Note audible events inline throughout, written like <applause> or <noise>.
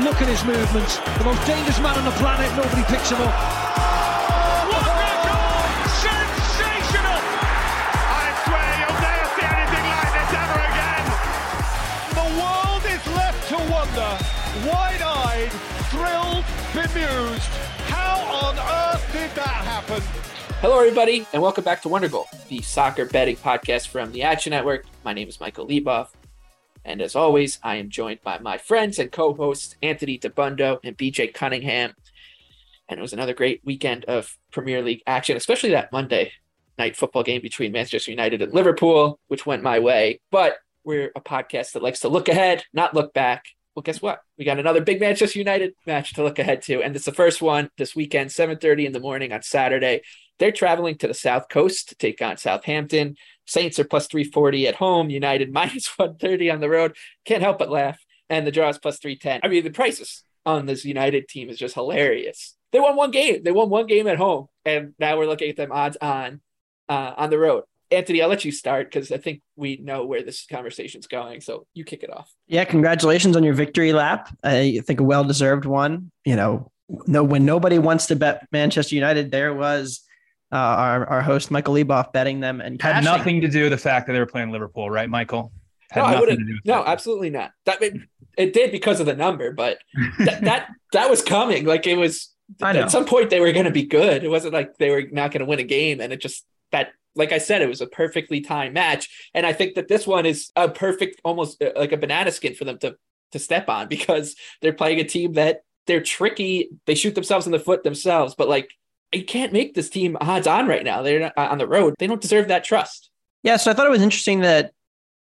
Look at his movements. The most dangerous man on the planet. Nobody picks him up. What a goal! Sensational! I swear you'll never see anything like this ever again. The world is left to wonder, wide-eyed, thrilled, bemused. How on earth did that happen? Hello, everybody, and welcome back to Wondergoal, the soccer betting podcast from the Action Network. My name is Michael Leboff, and as always, I am joined by my friends and co-hosts Anthony Dabbundo and BJ Cunningham. And it was another great weekend of Premier League action, especially that Monday night football game between Manchester United and Liverpool, which went my way. But we're a podcast that likes to look ahead, not look back. Well, guess what? We got another big Manchester United match to look ahead to, and it's the first one this weekend, 7:30 in the morning on Saturday. They're traveling to the South Coast to take on Southampton. Saints are plus 340 at home, United <laughs> minus 130 on the road. Can't help but laugh. And the draw is plus 310. I mean, the prices on this United team is just hilarious. They won one game. They won one game at home, and now we're looking at them odds on uh, on the road. Anthony, I'll let you start because I think we know where this conversation's going. So you kick it off. Yeah, congratulations on your victory lap. I think a well deserved one. You know, no when nobody wants to bet Manchester United, there was uh, our our host Michael Leboff betting them and had cashing. nothing to do with the fact that they were playing Liverpool, right, Michael? Had no, I wouldn't. to do with No, that. absolutely not. That it, it did because of the number, but <laughs> that that that was coming. Like it was I at some point they were going to be good. It wasn't like they were not going to win a game, and it just that. Like I said, it was a perfectly timed match, and I think that this one is a perfect, almost uh, like a banana skin for them to to step on because they're playing a team that they're tricky. They shoot themselves in the foot themselves, but like you can't make this team odds on right now. They're not, uh, on the road. They don't deserve that trust. Yeah, so I thought it was interesting that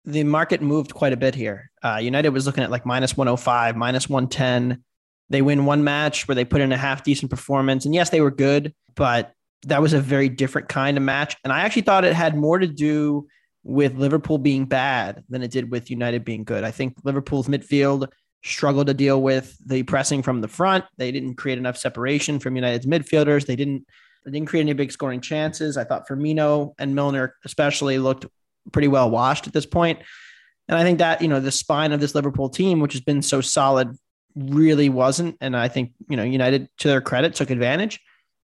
the market moved quite a bit here. Uh, United was looking at like minus 105, minus 110. They win one match where they put in a half decent performance. And yes, they were good, but that was a very different kind of match. And I actually thought it had more to do with Liverpool being bad than it did with United being good. I think Liverpool's midfield struggled to deal with the pressing from the front. They didn't create enough separation from United's midfielders. They didn't they didn't create any big scoring chances. I thought Firmino and Milner especially looked pretty well washed at this point. And I think that, you know, the spine of this Liverpool team, which has been so solid, really wasn't. And I think, you know, United, to their credit, took advantage.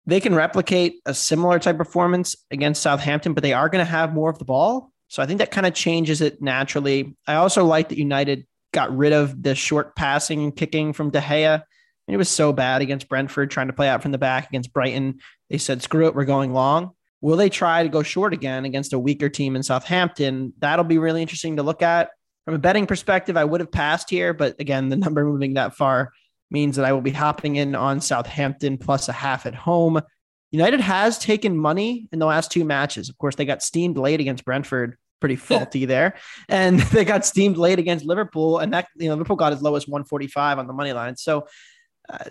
They can replicate a similar type performance against Southampton, but they are going to have more of the ball. So I think that kind of changes it naturally. I also like that United got rid of the short passing and kicking from De Gea. And it was so bad against Brentford trying to play out from the back against Brighton. They said, screw it, we're going long. Will they try to go short again against a weaker team in Southampton? That'll be really interesting to look at. From a betting perspective, I would have passed here, but again, the <laughs> number moving that far means that I will be hopping in on Southampton plus a half at home. United has taken money in the last two matches. Of course, they got steamed late against Brentford, pretty faulty there, and <laughs> they got steamed late against Liverpool, and that you know Liverpool got as low as 145 on the money line. So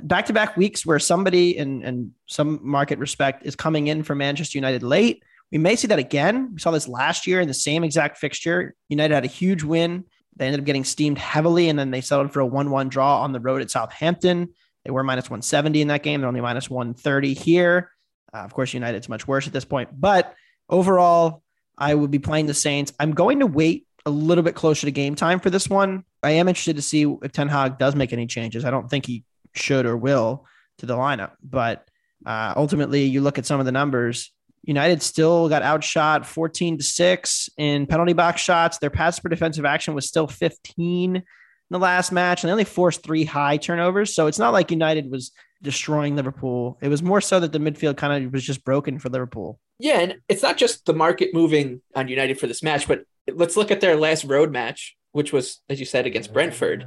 back to back weeks where somebody in, in some market respect is coming in for Manchester United late. We may see that again. We saw this last year in the same exact fixture. United had a huge win. They ended up getting steamed heavily, and then they settled for a 1 1 draw on the road at Southampton. They were minus 170 in that game. They're only minus 130 here. Uh, of course, United's much worse at this point. But overall, I would be playing the Saints. I'm going to wait a little bit closer to game time for this one. I am interested to see if Ten Hag does make any changes. I don't think he should or will to the lineup. But uh, ultimately, you look at some of the numbers. United still got outshot 14 to 6 in penalty box shots. Their pass per defensive action was still 15 in the last match, and they only forced three high turnovers. So it's not like United was destroying Liverpool. It was more so that the midfield kind of was just broken for Liverpool. Yeah, and it's not just the market moving on United for this match, but let's look at their last road match, which was, as you said, against Brentford.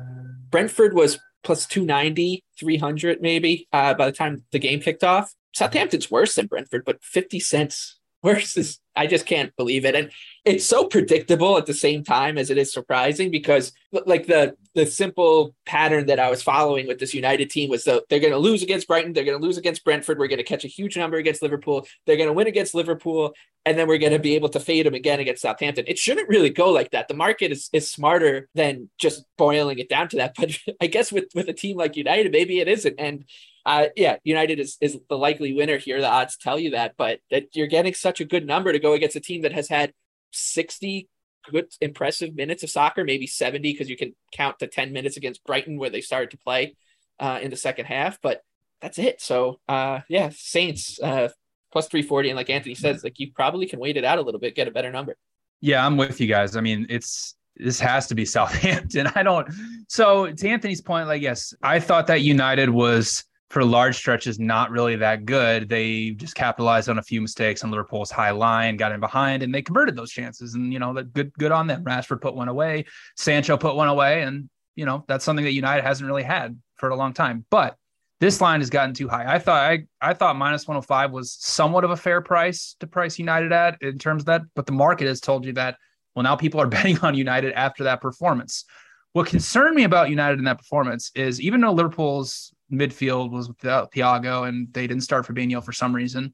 Brentford was plus 290, 300 maybe uh, by the time the game kicked off. Southampton's worse than Brentford, but 50 cents worse is I just can't believe it. And it's so predictable at the same time as it is surprising because like the the simple pattern that I was following with this United team was that they're going to lose against Brighton, they're going to lose against Brentford, we're going to catch a huge number against Liverpool, they're going to win against Liverpool, and then we're going to be able to fade them again against Southampton. It shouldn't really go like that. The market is is smarter than just boiling it down to that. <laughs> But I guess with with a team like United, maybe it isn't. And uh, yeah, United is, is the likely winner here. The odds tell you that, but that you're getting such a good number to go against a team that has had 60 good, impressive minutes of soccer, maybe 70, because you can count to 10 minutes against Brighton where they started to play uh, in the second half, but that's it. So, uh, yeah, Saints uh, plus 340. And like Anthony says, like you probably can wait it out a little bit, get a better number. Yeah, I'm with you guys. I mean, it's, this has to be <laughs> Southampton. I don't. So to Anthony's point, like yes, I thought that United was for large stretches not really that good. They just capitalized on a few mistakes on Liverpool's high line, got in behind, and they converted those chances. And you know, that good good on them. Rashford put one away, Sancho put one away, and you know that's something that United hasn't really had for a long time. But this line has gotten too high. I thought I I thought minus 105 was somewhat of a fair price to price United at in terms of that, but the market has told you that well now people are <laughs> betting on United after that performance. What concerned me about United in that performance is even though Liverpool's midfield was without Thiago and they didn't start Fabinho for some reason.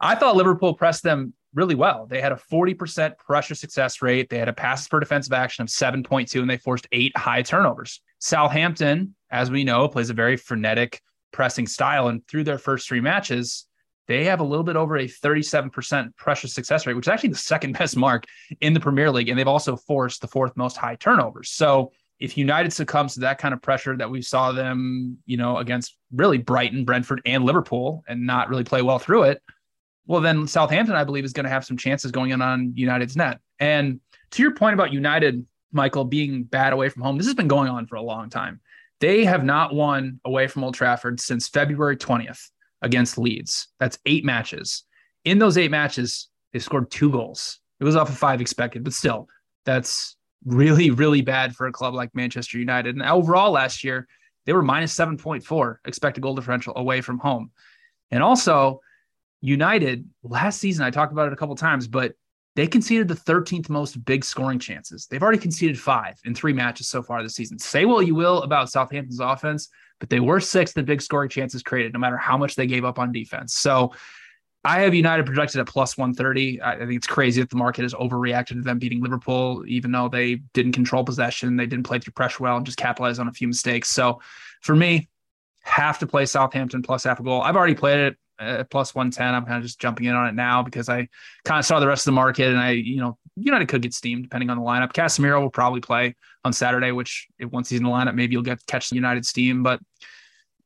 I thought Liverpool pressed them really well. They had a 40% pressure success rate. They had a passes per defensive action of 7.2 and they forced eight high turnovers. Southampton, as we know, plays a very frenetic pressing style. And through their first three matches, they have a little bit over a 37% pressure success rate, which is actually the second <laughs> best mark in the Premier League. And they've also forced the fourth most high turnovers. So if United succumbs to that kind of pressure that we saw them, you know, against really Brighton, Brentford, and Liverpool and not really play well through it, well, then Southampton, I believe, is going to have some chances going in on United's net. And to your point about United, Michael, being bad away from home, this has been going on for a long time. They have not won away from Old Trafford since February 20th against Leeds. That's eight matches. In those eight matches, they scored two goals. It was off of five expected, but still, that's really, really bad for a club like Manchester United. And overall last year, they were minus 7.4 expected goal differential away from home. And also, United last season, I talked about it a couple times, but they conceded the 13th most big scoring chances. They've already conceded five in three matches so far this season. Say what you will about Southampton's offense, but they were sixth in big scoring chances created, no matter how much they gave up on defense. So I have United projected at plus 130. I think it's crazy that the market has overreacted to them beating Liverpool, even though they didn't control possession. They didn't play through pressure well and just capitalize on a few mistakes. So for me, have to play Southampton plus half a goal. I've already played it at plus 110. I'm kind of just jumping in on it now because I kind of saw the rest of the market and I, you know, United could get steamed depending on the lineup. Casemiro will probably play on Saturday, which once he's in the lineup, maybe you'll get catch the United steam, but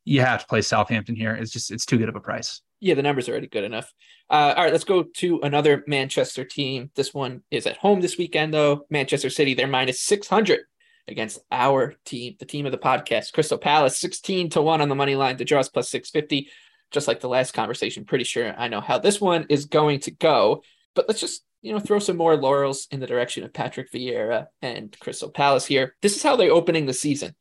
you have to play Southampton here. It's just, it's too good of a price yeah, the numbers are already good enough. Uh, all right, let's go to another Manchester team. This one is at home this weekend, though. Manchester City, they're minus 600 against our team, the team of the podcast, Crystal Palace, 16 to 1 on the money line. The draws plus 650. Just like the last conversation, pretty sure I know how this one is going to go. But let's just, you know, throw some more laurels in the direction of Patrick Vieira and Crystal Palace here. This is how they're opening the season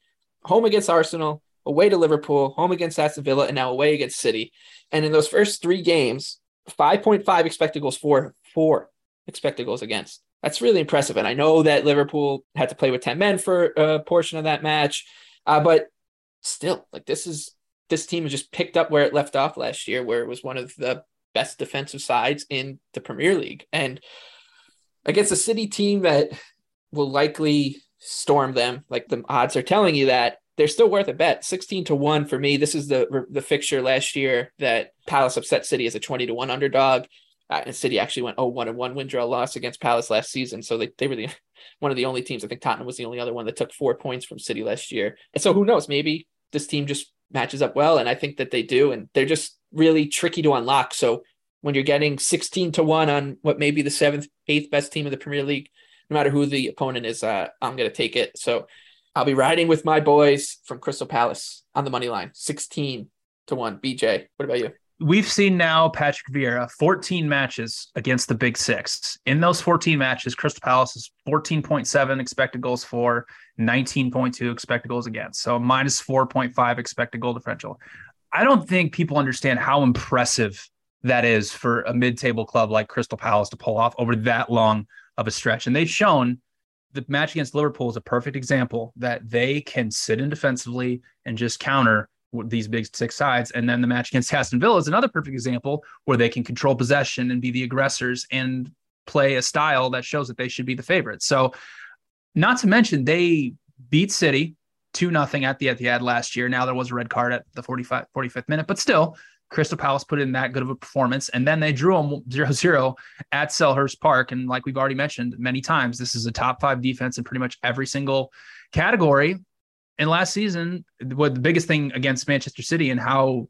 home against Arsenal, away to Liverpool, home against Aston Villa, and now away against City. And in those first three games, 5.5 expected goals for, four expected goals against. That's really impressive. And I know that Liverpool had to play with 10 men for a portion of that match, uh, but still, like this is this team has just picked up where it left off last year, where it was one of the best defensive sides in the Premier League. And against a City team that will likely storm them, like the odds are telling you that, they're still worth a bet. 16 to 1 for me. This is the the fixture last year that Palace upset City as a 20 to 1 underdog. Uh, and City actually went 0 1 and 1 win draw loss against Palace last season. So they, they were the, <laughs> one of the only teams. I think Tottenham was the only other one that took four points from City last year. And so who knows? Maybe this team just matches up well. And I think that they do. And they're just really tricky to unlock. So when you're getting 16 to 1 on what may be the seventh, eighth best team in the Premier League, no matter who the opponent is, uh, I'm going to take it. So I'll be riding with my boys from Crystal Palace on the money line, 16 to 1. BJ, what about you? We've seen now Patrick Vieira 14 matches against the Big Six. In those 14 matches, Crystal Palace is 14.7 expected goals for, 19.2 expected goals against. So minus 4.5 expected goal differential. I don't think people understand how impressive that is for a mid-table club like Crystal Palace to pull off over that long of a stretch. And they've shown the match against Liverpool is a perfect example that they can sit in defensively and just counter these big six sides. And then the match against Aston Villa is another perfect example where they can control possession and be the aggressors and play a style that shows that they should be the favorites. So, not to mention, they beat City 2 nothing at the Etihad last year. Now there was a red card at the 45, 45th minute, but still, Crystal Palace put in that good of a performance. And then they drew them 0 0 at Selhurst Park. And like we've already mentioned many times, this is a top five defense in pretty much every single category. And last season, what the biggest thing against Manchester City and how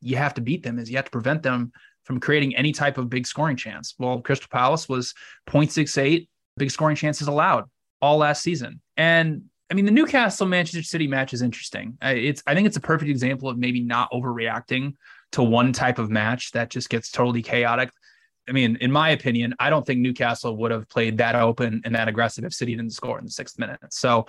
you have to beat them is you have to prevent them from creating any type of big scoring chance. Well, Crystal Palace was 0.68 big scoring chances allowed all last season. And I mean, the Newcastle Manchester City match is interesting. It's I think it's a perfect example of maybe not overreacting to one type of match that just gets totally chaotic. I mean, in my opinion, I don't think Newcastle would have played that open and that aggressive if City didn't score in the sixth minute. So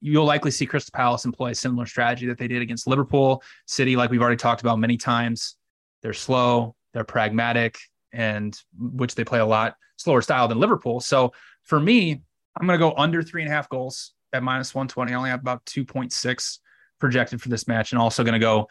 you'll likely see Crystal Palace employ a similar strategy that they did against Liverpool. City, like we've already talked about many times, they're slow, they're pragmatic, and which they play a lot slower style than Liverpool. So for me, I'm going to go under three and a half goals at minus 120. I only have about 2.6 projected for this match, and also going to go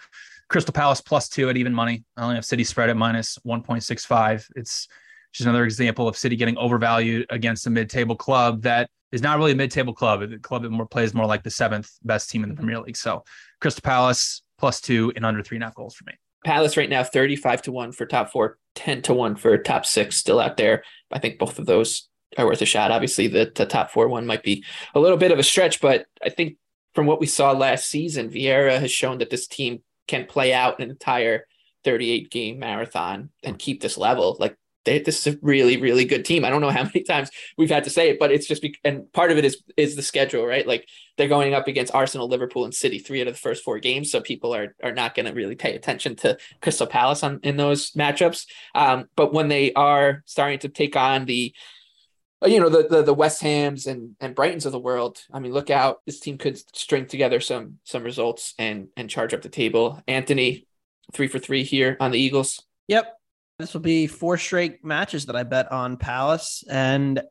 Crystal Palace plus two at even money. I only have City spread at minus 1.65. It's just another example of City getting overvalued against a mid-table club that is not really a mid-table club. A club that more plays more like the seventh best team in the Premier League. So Crystal Palace plus two and under three and a half goals for me. Palace right now 35 to 1 for top four, 10 to 1 for top six still out there. I think both of those are worth a shot. Obviously, the, the top four one might be a little bit of a stretch, but I think from what we saw last season, Vieira has shown that this team can play out an entire 38 game marathon and keep this level. Like they, this is a really, really good team. I don't know how many times we've had to say it, but it's just be, and part of it is is the schedule, right? Like they're going up against Arsenal, Liverpool, and City three out of the first four games, so people are are not going to really pay attention to Crystal Palace on in those matchups. Um, but when they are starting to take on the you know the, the the West Hams and and Brightons of the world. I mean, look out! This team could string together some some results and and charge up the table. Anthony, three for three here on the Eagles. Yep, this will be four straight matches that I bet on Palace, and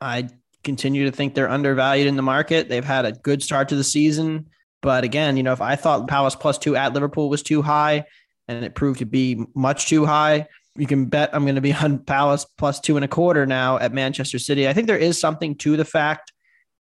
I continue to think they're undervalued in the market. They've had a good start to the season, but again, you know, if I thought Palace plus two at Liverpool was too high, and it proved to be much too high you can bet I'm going to be <laughs> on Palace plus two and a quarter now at Manchester City. I think there is something to the fact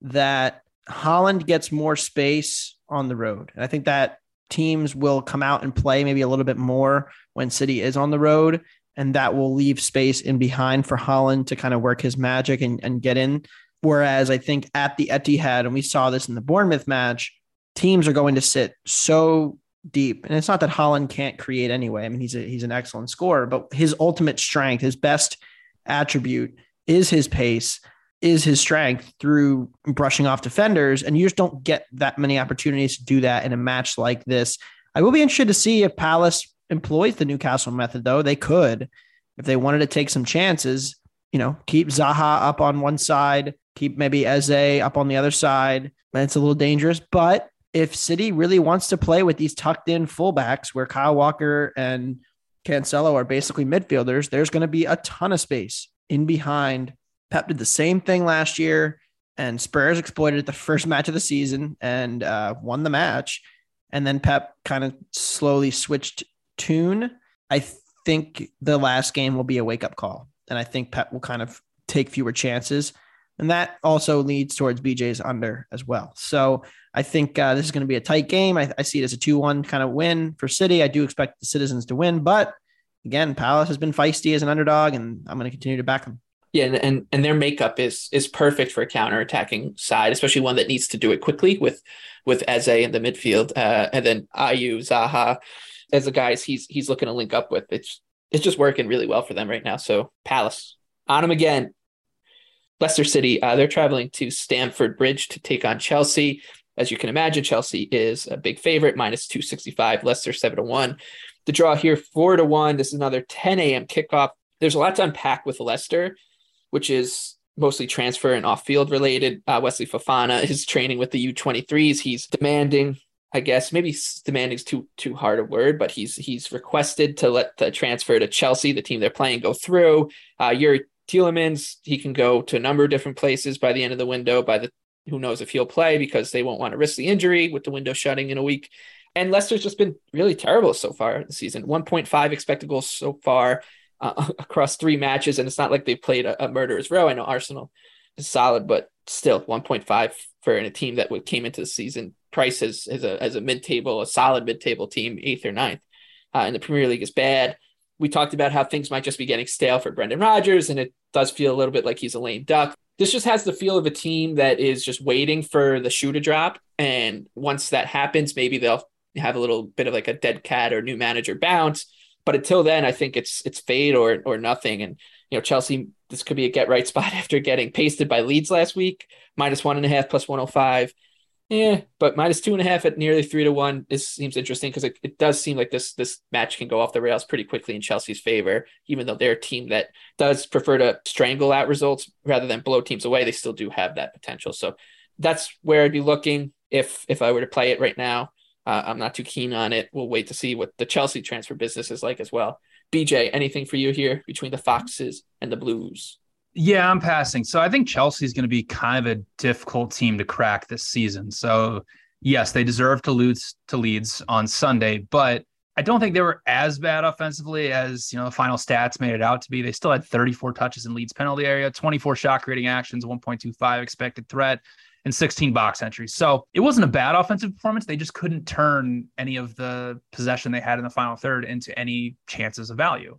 that Haaland gets more space on the road. And I think that teams will come out and play maybe a little bit more when City is on the road. And that will leave space in behind for Haaland to kind of work his magic and, and get in. Whereas I think at the Etihad, and we saw this in the Bournemouth match, teams are going to sit so deep. And it's not that Haaland can't create anyway. I mean, he's a, he's an excellent scorer, but his ultimate strength, his best attribute is his pace, is his strength through brushing off defenders. And you just don't get that many opportunities to do that in a match like this. I will be interested to see if Palace employs the Newcastle method, though. They could, if they wanted to take some chances, you know, keep Zaha up on one side, keep maybe Eze up on the other side. And it's a little dangerous, but if City really wants to play with these tucked in fullbacks where Kyle Walker and Cancelo are basically midfielders, there's going to be a ton of space in behind. Pep did the same thing last year, and Spurs exploited it the first match of the season and uh, won the match. And then Pep kind of slowly switched tune. I think the last game will be a wake up call, and I think Pep will kind of take fewer chances. And that also leads towards BJ's under as well. So I think uh, this is going to be a tight game. I, I see it as a 2 1 kind of win for City. I do expect the Citizens to win, but again, Palace has been feisty as an underdog, and I'm going to continue to back them. Yeah, and, and and their makeup is is perfect for a counter attacking side, especially one that needs to do it quickly with with Eze in the midfield, uh, and then Ayew Zaha as the guys he's he's looking to link up with. It's it's just working really well for them right now. So Palace on them again. Leicester City, uh, they're traveling to Stamford Bridge to take on Chelsea. As you can imagine, Chelsea is a big favorite, minus 265, Leicester 7 to 1. The draw here, 4 to 1. This is another 10 a.m. kickoff. There's a lot to unpack with Leicester, which is mostly transfer and off field related. Uh, Wesley Fofana is training with the U23s. He's demanding I guess maybe demanding is too too hard a word, but he's he's requested to let the transfer to Chelsea, the team they're playing, go through. Uh, Youri Tielemans, he can go to a number of different places by the end of the window. By the who knows if he'll play because they won't want to risk the injury with the window shutting in a week. And Leicester's just been really terrible so far this season. 1.5 expected goals so far uh, <laughs> across three matches, and it's not like they've played a, a murderer's row. I know Arsenal is solid, but still 1.5 for a team that came into the season price as, as a as a mid table, a solid mid table team, eighth or ninth. Uh, and the Premier League is bad. We talked about how things might just be getting stale for Brendan Rodgers, and it does feel a little bit like he's a lame duck. This just has the feel of a team that is just waiting for the shoe to drop. And once that happens, maybe they'll have a little bit of like a dead cat or new manager bounce. But until then, I think it's it's fade or or nothing. And you know, Chelsea, this could be a get right <laughs> spot after getting pasted by Leeds last week, minus one and a half plus 105. Yeah, but minus two and a half at nearly three to one is seems interesting because it, it does seem like this this match can go off the rails pretty quickly in Chelsea's favor, even though they're a team that does prefer to strangle out results rather than blow teams away. They still do have that potential. So that's where I'd be looking if if I were to play it right now. Uh, I'm not too keen on it. We'll wait to see what the Chelsea transfer business is like as well. BJ, anything for you here between the Foxes and the Blues? Yeah, I'm passing. So I think Chelsea is going to be kind of a difficult team to crack this season. So yes, they deserve to lose to Leeds on Sunday, but I don't think they were as bad offensively as you know the final stats made it out to be. They still had 34 touches in Leeds penalty area, 24 shot creating actions, 1.25 expected threat, and 16 box entries. So it wasn't a bad offensive performance. They just couldn't turn any of the possession they had in the final third into any chances of value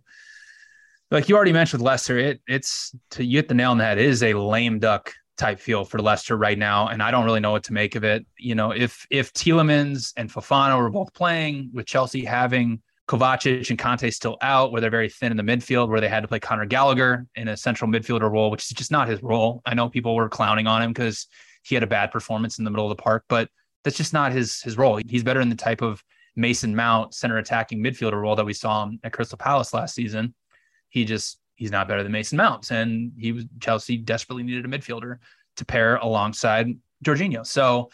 like you already mentioned Leicester, it it's to you hit the nail on the head. It is a lame duck type feel for Leicester right now, and I don't really know what to make of it. You know, if if Tielemans and Fofana were both playing, with Chelsea having Kovacic and Kanté still out, where they're very thin in the midfield, where they had to play Conor Gallagher in a central midfielder role, which is just not his role. I know people were clowning on him because he had a bad performance in the middle of the park, but that's just not his his role. He's better in the type of Mason Mount center attacking midfielder role that we saw him at Crystal Palace last season he just he's not better than Mason Mounts, and he was Chelsea desperately needed a midfielder to pair alongside Jorginho. So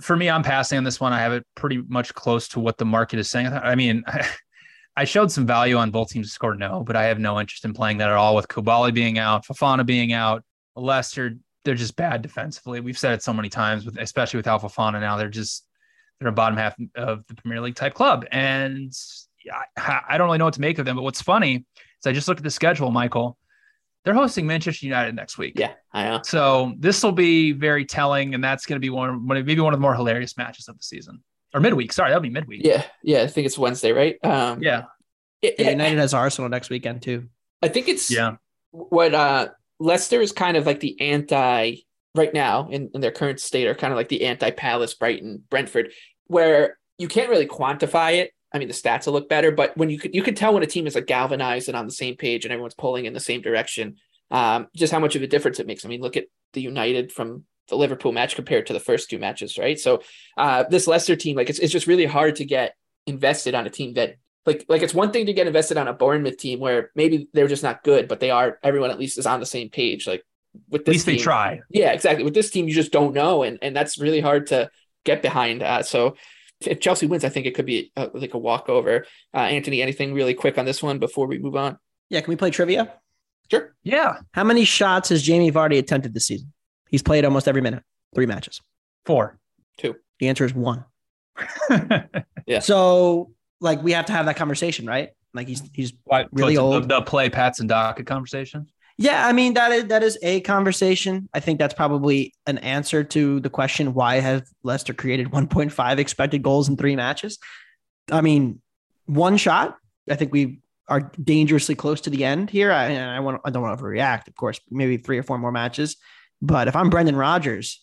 for me, I'm passing on this one. I have it pretty much close to what the market is saying. I mean, <laughs> I, showed some value on both teams to score no, but I have no interest in playing that at all with Koulibaly being out, Fofana being out, Leicester. They're just bad defensively. We've said it so many times, with especially with Al Fofana now. They're just they're a bottom half of the Premier League type club, and I, I don't really know what to make of them. But what's funny is I just look at the schedule, Michael. They're hosting Manchester United next week. Yeah, I know. So this will be very telling, and that's going to be one, maybe one of the more hilarious matches of the season or midweek. Sorry, that'll be midweek. Yeah, yeah. I think it's Wednesday, right? Um, yeah. It, yeah. United has Arsenal next weekend too. I think it's yeah. What uh, Leicester is kind of like the anti right now in, in their current state, are kind of like the anti Palace, Brighton, Brentford, where you can't really quantify it I mean, the stats will look better, but when you could you could tell when a team is like galvanized and on the same page and everyone's pulling in the same direction, um, just how much of a difference it makes. I mean, look at the United from the Liverpool match compared to the first two matches, right? So uh, this Leicester team, like it's it's just really hard to get invested on a team that like like it's one thing to get invested on a Bournemouth team where maybe they're just not good, but they are everyone at least is on the same page. Like with this at least team, they try. Yeah, exactly. With this team, you just don't know, and and that's really hard to get behind. Uh, so if Chelsea wins, I think it could be a, like a walkover. Uh, Anthony, anything really quick on this one before we move on? Yeah, can we play trivia? Sure. Yeah. How many shots has Jamie Vardy attempted this season? He's played almost every minute, three matches. Four. Two. The answer is one. <laughs> yeah. So, like, we have to have that conversation, right? Like, he's he's what, really old. The, the play Pats and Docket conversation. Yeah, I mean that is that is a conversation. I think that's probably an answer to the question why have Leicester created <laughs> 1.5 expected goals in three matches? I mean, one shot. I think we are dangerously close to the end here. I, I want I don't want to overreact, of course. Maybe three or four more matches, but if I'm Brendan Rodgers,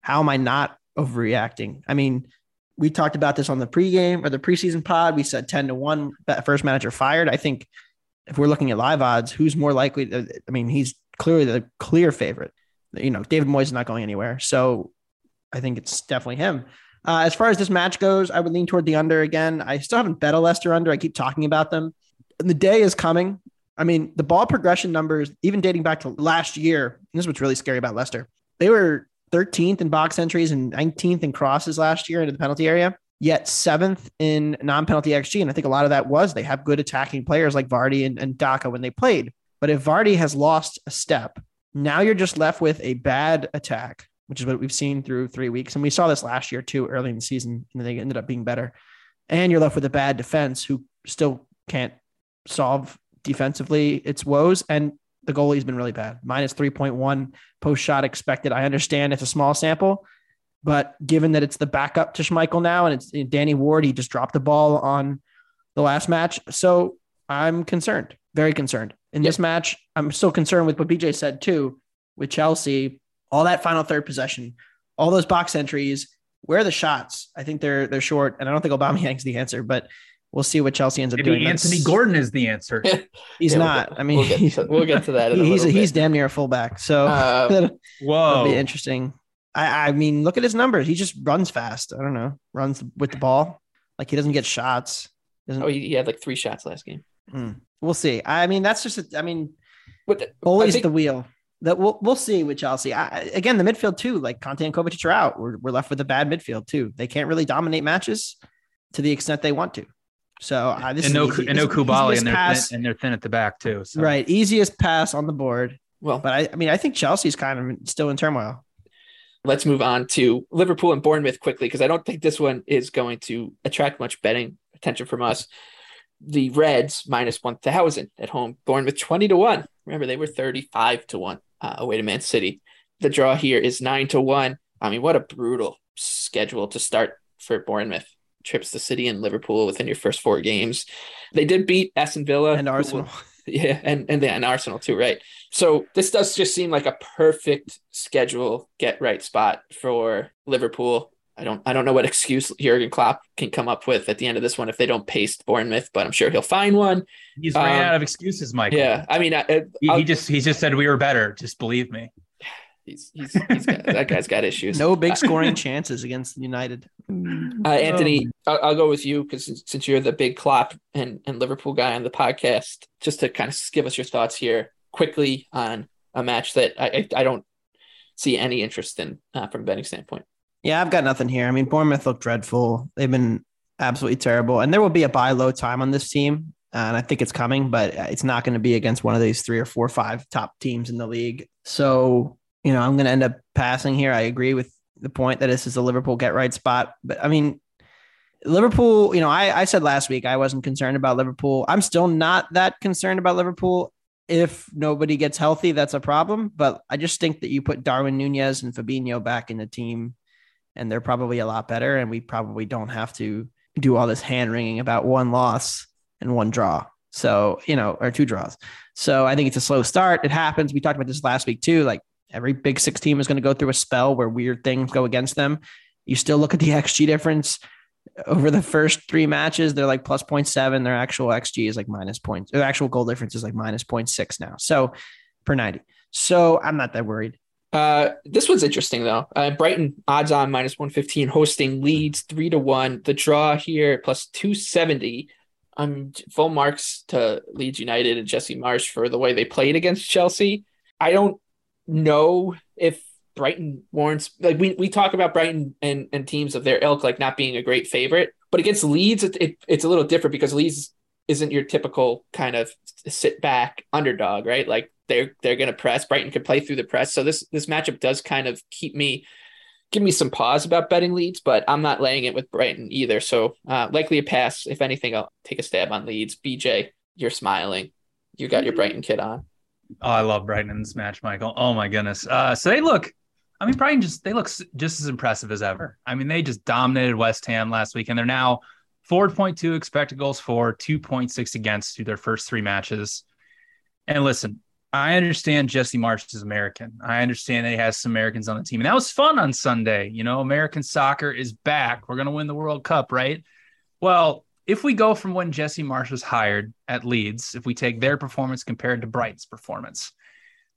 how am I not overreacting? I mean, we talked about this on the pregame or the preseason pod. We said 10 to 1 first manager fired. I think if we're looking at live odds, who's more likely? To, I mean, he's clearly the clear favorite. You know, David Moyes is not going anywhere, so I think it's definitely him. Uh, as far as this match goes, I would lean toward the under again. I still haven't bet a Leicester under. I keep talking about them. And the day is coming. I mean, the ball progression numbers, even dating back to last year, this is what's really scary about Leicester. They were 13th in box entries and 19th in crosses last year into the penalty area, yet seventh in non penalty XG. And I think a lot of that was they have good attacking players like Vardy and, and Daka when they played. But if Vardy has lost a step, now you're just left with a bad attack, which is what we've seen through three weeks. And we saw this last year too, early in the season, and they ended up being better. And you're left with a bad defense who still can't solve defensively its woes. And the goalie's been really bad, minus 3.1 post shot expected. I understand it's a small sample, but given that it's the backup to Schmeichel now and it's Danny Ward, he just dropped the ball on the last match. So I'm concerned, very concerned. In yep. this match, I'm still concerned with what BJ said too, with Chelsea, all that final third possession, all those box entries. Where are the shots? I think they're they're short, and I don't think Aubameyang's the answer, but We'll see what Chelsea ends up Maybe doing. Anthony That's, Gordon is the answer. he's yeah, not. We'll I mean, we'll get, to, we'll get to that. <laughs> he's a, he's damn near a fullback. So uh, <laughs> that'll, whoa, that'll be interesting. I, I mean, look at his numbers. He just runs fast. I don't know, runs with the ball. Like he doesn't get shots. Doesn't, oh, he, had like three shots last game. Hmm. We'll see. I mean, that's just. A, I mean, the, always think, the wheel. That we'll we'll see with Chelsea. I, again, the midfield too. Like Kanté and Kovacic are out. We're we're left with a bad midfield too. They can't really dominate matches to the extent they want to. So uh, this and no, easy, and no Koulibaly, and they're pass. thin, and they're thin at the back too. So. Right, easiest pass on the board. Well, but I, I mean, I think Chelsea's kind of still in turmoil. Let's move on to Liverpool and Bournemouth quickly because I don't think this one is going to attract much betting attention from us. The Reds minus one thousand at home, Bournemouth twenty to one. Remember they were thirty five to one uh, away to Man City. The draw here is nine to one. I mean, what a brutal schedule to start for Bournemouth trips to City and Liverpool within your first four games. They did beat Aston Villa and Arsenal. <laughs> yeah, and and and Arsenal too, right? So this does just seem like a perfect schedule get right spot for Liverpool. I don't I don't know what <laughs> excuse Jurgen Klopp can come up with at the end of this one if they don't paste Bournemouth, but I'm sure he'll find one. He's um, ran out of excuses, Michael. Yeah, I mean, I, he, he just he just said we were better. Just believe me. He's, he's, he's got, that guy's got issues. <laughs> No big scoring chances against United. Uh, Anthony, I'll, I'll, go with you because since you're the big Klopp and, and Liverpool guy on the podcast, just to kind of give us your thoughts here quickly on a match that I, I, I don't see any interest in uh, from a betting standpoint. Yeah, I've got nothing here. I mean, Bournemouth looked dreadful. They've been absolutely terrible, and there will be a buy low time on this team, and I think it's coming, but it's not going to be against one of these three or four, or five top teams in the league. So you know, I'm going to end up passing here. I agree with the point that this is a Liverpool get right spot. But I mean, Liverpool, you know, I, I said last week I wasn't concerned about Liverpool. I'm still not that concerned about Liverpool. If nobody gets healthy, that's a problem. But I just think that you put Darwin Nunez and Fabinho back in the team, and they're probably a lot better. And we probably don't have to do all this hand wringing about one loss and one draw. So, you know, or two draws. So I think it's a slow start. It happens. We talked about this last week too. Like Every Big Six team is going to go through a spell where weird things go against them. You still look at the <laughs> XG difference over the first three matches. They're like plus 0.7. Their actual XG is like minus points. Their actual goal difference is like minus 0.6 now. So per 90. So I'm not that worried. Uh, this one's interesting though. Uh, Brighton odds on minus 115 hosting Leeds three to one. The draw here plus 270. I'm full marks to Leeds United and Jesse Marsch for the way they played against Chelsea. I don't know if Brighton warrants like we, we talk about Brighton and, and teams of their ilk like not being a great favorite, but against Leeds it, it, it's a little different because Leeds isn't your typical kind of sit back underdog, right? Like they're they're gonna press. Brighton can play through the press, so this this matchup does kind of keep me give me some pause about betting Leeds, but I'm not laying it with Brighton either. So uh, likely a pass. If anything, I'll take a stab on Leeds. BJ, you're smiling. You got your Brighton kit on. Oh, I love Brighton in this match, Michael. Oh my goodness. Uh, so they look, I mean, Brighton just they look just as impressive as ever. I mean, they just dominated West Ham last week, and they're now 4.2 expected goals for, 2.6 against through their first three matches. And listen, I understand Jesse Marsch is American. I understand he has some Americans on the team, and that was fun on Sunday. You know, American soccer is back. We're gonna win the World Cup, right? Well, if we go from when Jesse Marsch was hired at Leeds, if we take their performance compared to Brighton's performance,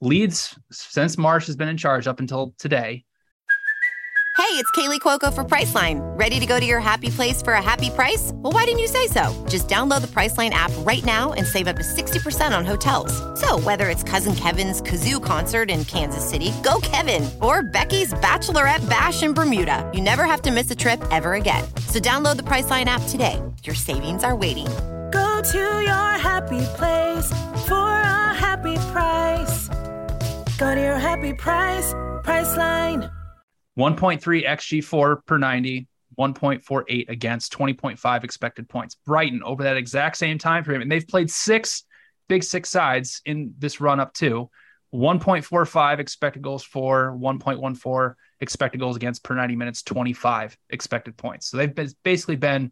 Leeds, since Marsch has been in charge up until today, Hey, it's Kaley Cuoco for Priceline. Ready to go to your happy place for a happy price? Well, why didn't you say so? Just download the Priceline app right now and save up to 60% on hotels. So, whether it's Cousin Kevin's Kazoo concert in Kansas City, go Kevin, or Becky's Bachelorette Bash in Bermuda, you never have to miss a trip ever again. So, download the Priceline app today. Your savings are waiting. Go to your happy place for a happy price. Go to your happy price, Priceline. 1.3 xG4 per 90, 1.48 against, 20.5 expected points. Brighton over that exact same time frame, and they've played six big six sides in this run up too. 1.45 expected goals for, 1.14 expected goals against per 90 minutes, 25 expected points. So they've been, basically been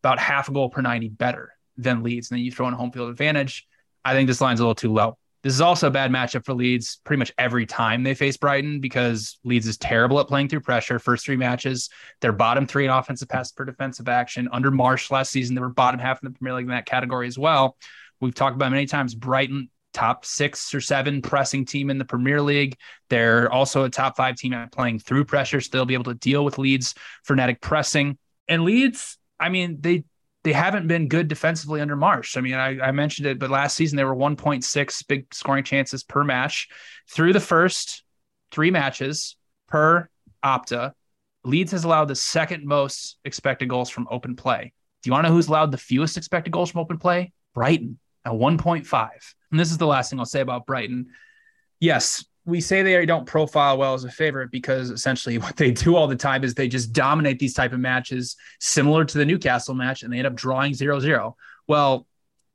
about half a goal per 90 better than Leeds. And then you throw in a home field advantage. I think this line's a little too low. This is also a bad matchup for Leeds pretty much every time they face Brighton because Leeds is terrible at playing through pressure. First three matches, they're bottom three in offensive pass per defensive action. Under Marsch last season, they were bottom half in the Premier League in that category as well. We've talked about many times Brighton top six or seven pressing team in the Premier League. They're also a top five team at playing through pressure, so they'll be able to deal with Leeds frenetic pressing. And Leeds, I mean, they they haven't been good defensively under Marsch. I mean, I, I, mentioned it, but last season they were 1.6 big scoring chances per match through the first three matches per Opta. Leeds has allowed the second most expected goals from open play. Do you want to know who's allowed the fewest expected goals from open play? Brighton at 1.5. And this is the last thing I'll say about Brighton. Yes, we say they don't profile well as a favorite because essentially <laughs> what they do all the time is they just dominate these type of matches similar to the Newcastle match and they end up drawing 0-0. Well,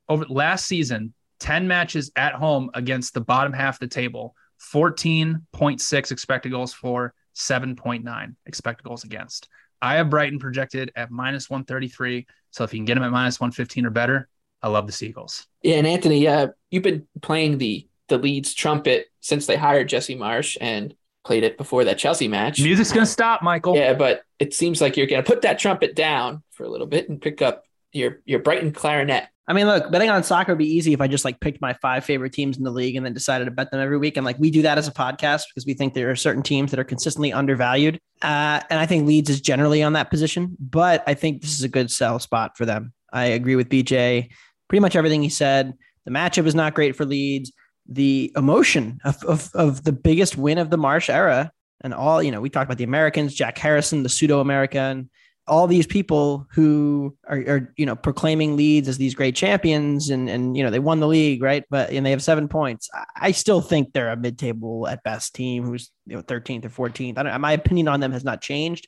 over last season, 10 matches at home against the bottom half of the table, 14.6 expected goals for, 7.9 expected goals against. I have Brighton projected at minus 133. So if you can get them at minus 115 or better, I love the Seagulls. Yeah, and Anthony, uh, you've been playing the the Leeds trumpet since they hired Jesse Marsch and played it before that Chelsea match. Music's gonna stop, Michael. Yeah, but it seems like you're gonna put that trumpet down for a little bit and pick up your your Brighton clarinet. I mean, look, betting on soccer would be easy if I just like picked my five favorite teams in the league and then decided to bet them every week. And like we do that as a podcast because we think there are certain teams that are consistently undervalued. Uh, and I think Leeds is generally on that position, but I think this is a good sell spot for them. I agree with BJ. Pretty much everything he said. The matchup is not great for Leeds the emotion of, of, of the biggest win of the Marsch era and all, you know, we talked about the Americans, Jack Harrison, the pseudo American, all these people who are, are, you know, proclaiming Leeds as these great champions and, and, you know, they won the league, right? But, and they have seven points. I still think they're a mid table at best team who's, you know, 13th or 14th. I don't, my opinion on them has not changed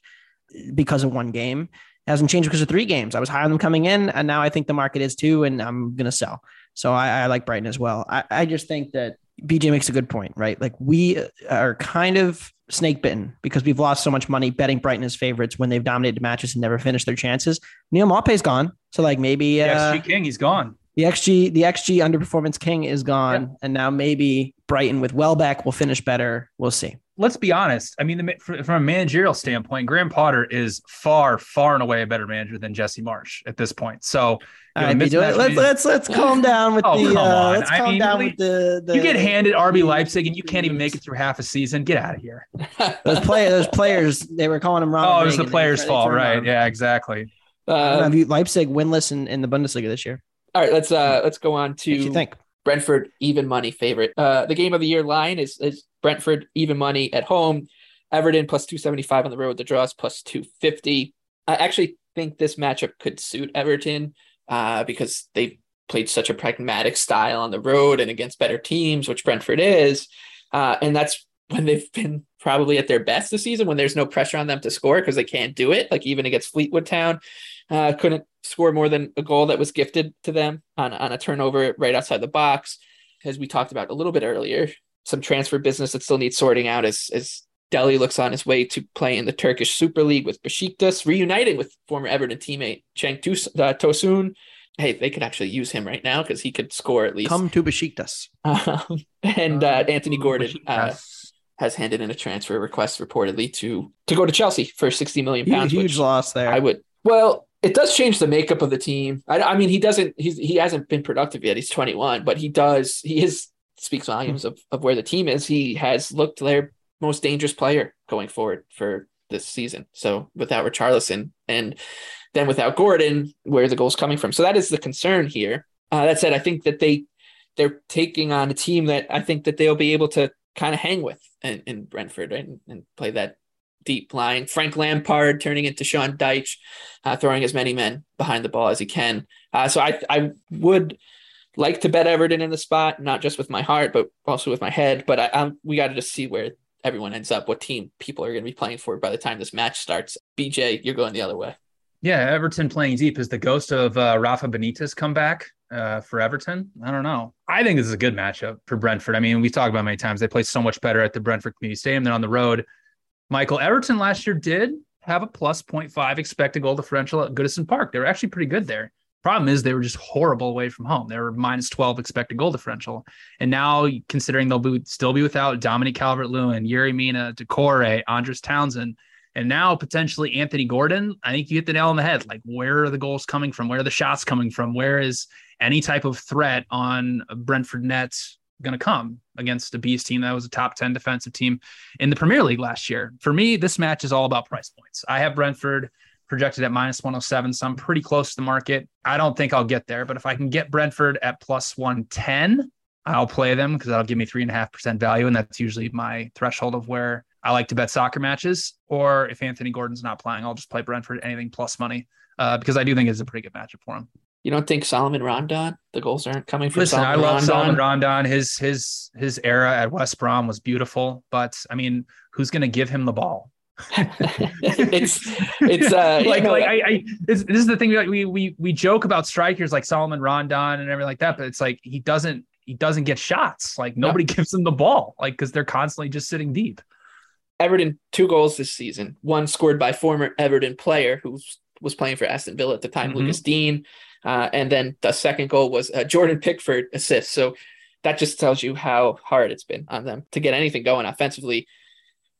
because of one game. Hasn't changed because of three games. I was high on them coming in and now I think the market is too, and I'm to sell. So I, I like Brighton as well. I, I just think that BJ makes a good point, right? Like we are kind of snake bitten because we've lost so much money betting Brighton as favorites when they've dominated matches and never finished their chances. Neal Maupay's gone. So like maybe uh, XG King, he's gone. The XG, the XG underperformance king is gone. Yeah. And now maybe Brighton with Welbeck will finish better. We'll see let's be honest. I mean, the, from a managerial standpoint, Graham Potter is far, far and away a better manager than Jesse Marsch at this point. So, right, let's, let's let's calm down with <laughs> oh, the. Uh, let's calm I mean, down with the, the, You get handed RB Leipzig and you can't even make it through half a season. Get out of here. those players, those players, they were calling him wrong. Oh, it was the players' fault, right? Yeah, exactly. Have you Leipzig winless in, in the Bundesliga this year? All right, let's uh let's go on to. What do you think? Brentford even money favorite. Uh, the game of the year line is, is Brentford even money at home. Everton plus 275 on the road. The draws plus 250. I actually think this matchup could suit Everton uh, because they've played such a pragmatic style on the road and against better teams, which Brentford is. Uh, and that's when they've been probably at their best this season when there's no pressure on them to score because they can't do it. Like even against Fleetwood Town, uh, couldn't score more than a goal that was gifted to them on, on a turnover right outside the box. As we talked about a little bit earlier, some transfer business that still needs sorting out as, as Dele looks on his way to play in the Turkish Super League with Besiktas, reuniting with former Everton teammate Cenk uh, Tosun. Hey, they could actually use him right now because he could score at least. Come to Besiktas. Um, <laughs> and uh, Anthony Gordon uh, has handed in a transfer request reportedly to to go to Chelsea for 60 million pounds. Huge, huge loss there. I would. Well, it does change the makeup of the team. I, I mean, he doesn't. He's he hasn't been productive yet. He's 21, but he does. He is speaks volumes of, of where the team is. He has looked their most dangerous player going forward for this season. So without Richarlison and then without Gordon, where the goals coming from? So that is the concern here. Uh, that said, I think that they they're taking on a team that I think that they'll be able to kind of hang with in, in Brentford right? and, and play that deep line. Frank Lampard turning into Sean Dyche, uh, throwing as many men behind the ball as he can. Uh, so I I would like to bet Everton in the spot, not just with my heart, but also with my head. But I, I'm, we got to just see where everyone ends up, what team people are going to be playing for by the time this match starts. BJ, you're going the other way. Yeah, Everton playing deep. Is the ghost of uh, Rafa Benitez come back uh, for Everton? I don't know. I think this is a good matchup for Brentford. I mean, we talked about many times they play so much better at the Brentford Community Stadium than on the road. Michael Everton last year did have a plus 0.5 expected goal differential at Goodison Park. They were actually pretty good there. Problem is, they were just horrible away from home. They were minus 12 expected goal differential. And now, considering they'll be, still be without Dominic Calvert Lewin, Yerry Mina, Doucouré, Andros Townsend, and now potentially Anthony Gordon, I think you hit the nail on the head. Like, where are the goals coming from? Where are the shots coming from? Where is any type of threat on Brentford nets going to come against a beast team that was a top 10 defensive team in the Premier League last year? For me, this match is all about price points. I have Brentford projected at minus 107, so I'm pretty close to the market. I don't think I'll get there, but if I can get Brentford at plus 110, I'll play them because that'll give me three and a half percent value. And that's usually my threshold of where I like to bet soccer matches. Or if Anthony Gordon's not playing, I'll just play Brentford anything plus money uh, because I do think it's a pretty good matchup for him. You don't think Solomon Rondon, the goals aren't coming from Solomon. Listen, Salomon I love Rondon? Salomon Rondon. His his his era at West Brom was beautiful, but I mean, who's going to give him the ball? <laughs> it's it's uh, <laughs> like know, like I, I this, this is the thing like we we we joke about strikers like Solomon Rondon and everything like that, but it's like he doesn't he doesn't get shots. Like nobody <laughs> gives him the ball, like because they're constantly just sitting deep. Everton two goals this season. One scored by former Everton player who was playing for Aston Villa at the time, Mhm. Lucas Digne, uh, and then the second goal was uh, Jordan Pickford assist. So that just tells you how hard it's been on them to get anything going offensively.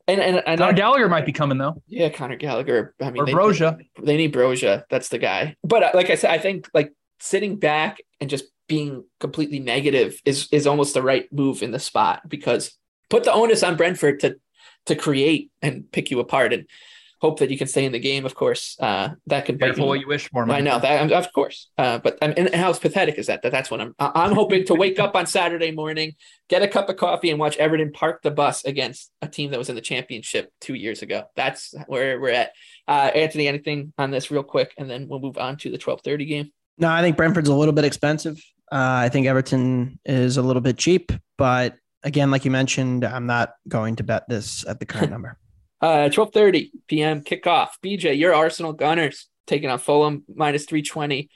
And and, and Conor I- Gallagher might be coming though, yeah, Conor Gallagher. I mean, or they- Broja. they need Broja. That's the guy. But uh, like I said, I think like sitting back and just being completely negative is is almost the right move in the spot because put the onus on Brentford to to create and pick you apart and hope that you can stay in the game. Of course, uh, that could bite Careful me. what you wish for. I know that, of course. Uh, but I mean, and how pathetic is that? That that's what I'm. I- I'm hoping to wake up on Saturday morning, get a cup of coffee, and watch Everton park the bus against a team that was in the championship two years ago. That's where we're at. Uh, Anthony, anything on this real quick, and then we'll move on to the 12:30 game. No, I think Brentford's a little bit expensive. Uh, I think Everton is a little bit cheap, but again, like you mentioned, I'm not going to bet this at the current <laughs> number. Uh, 12:30 p.m. kickoff. BJ, your Arsenal Gunners taking on Fulham minus 320.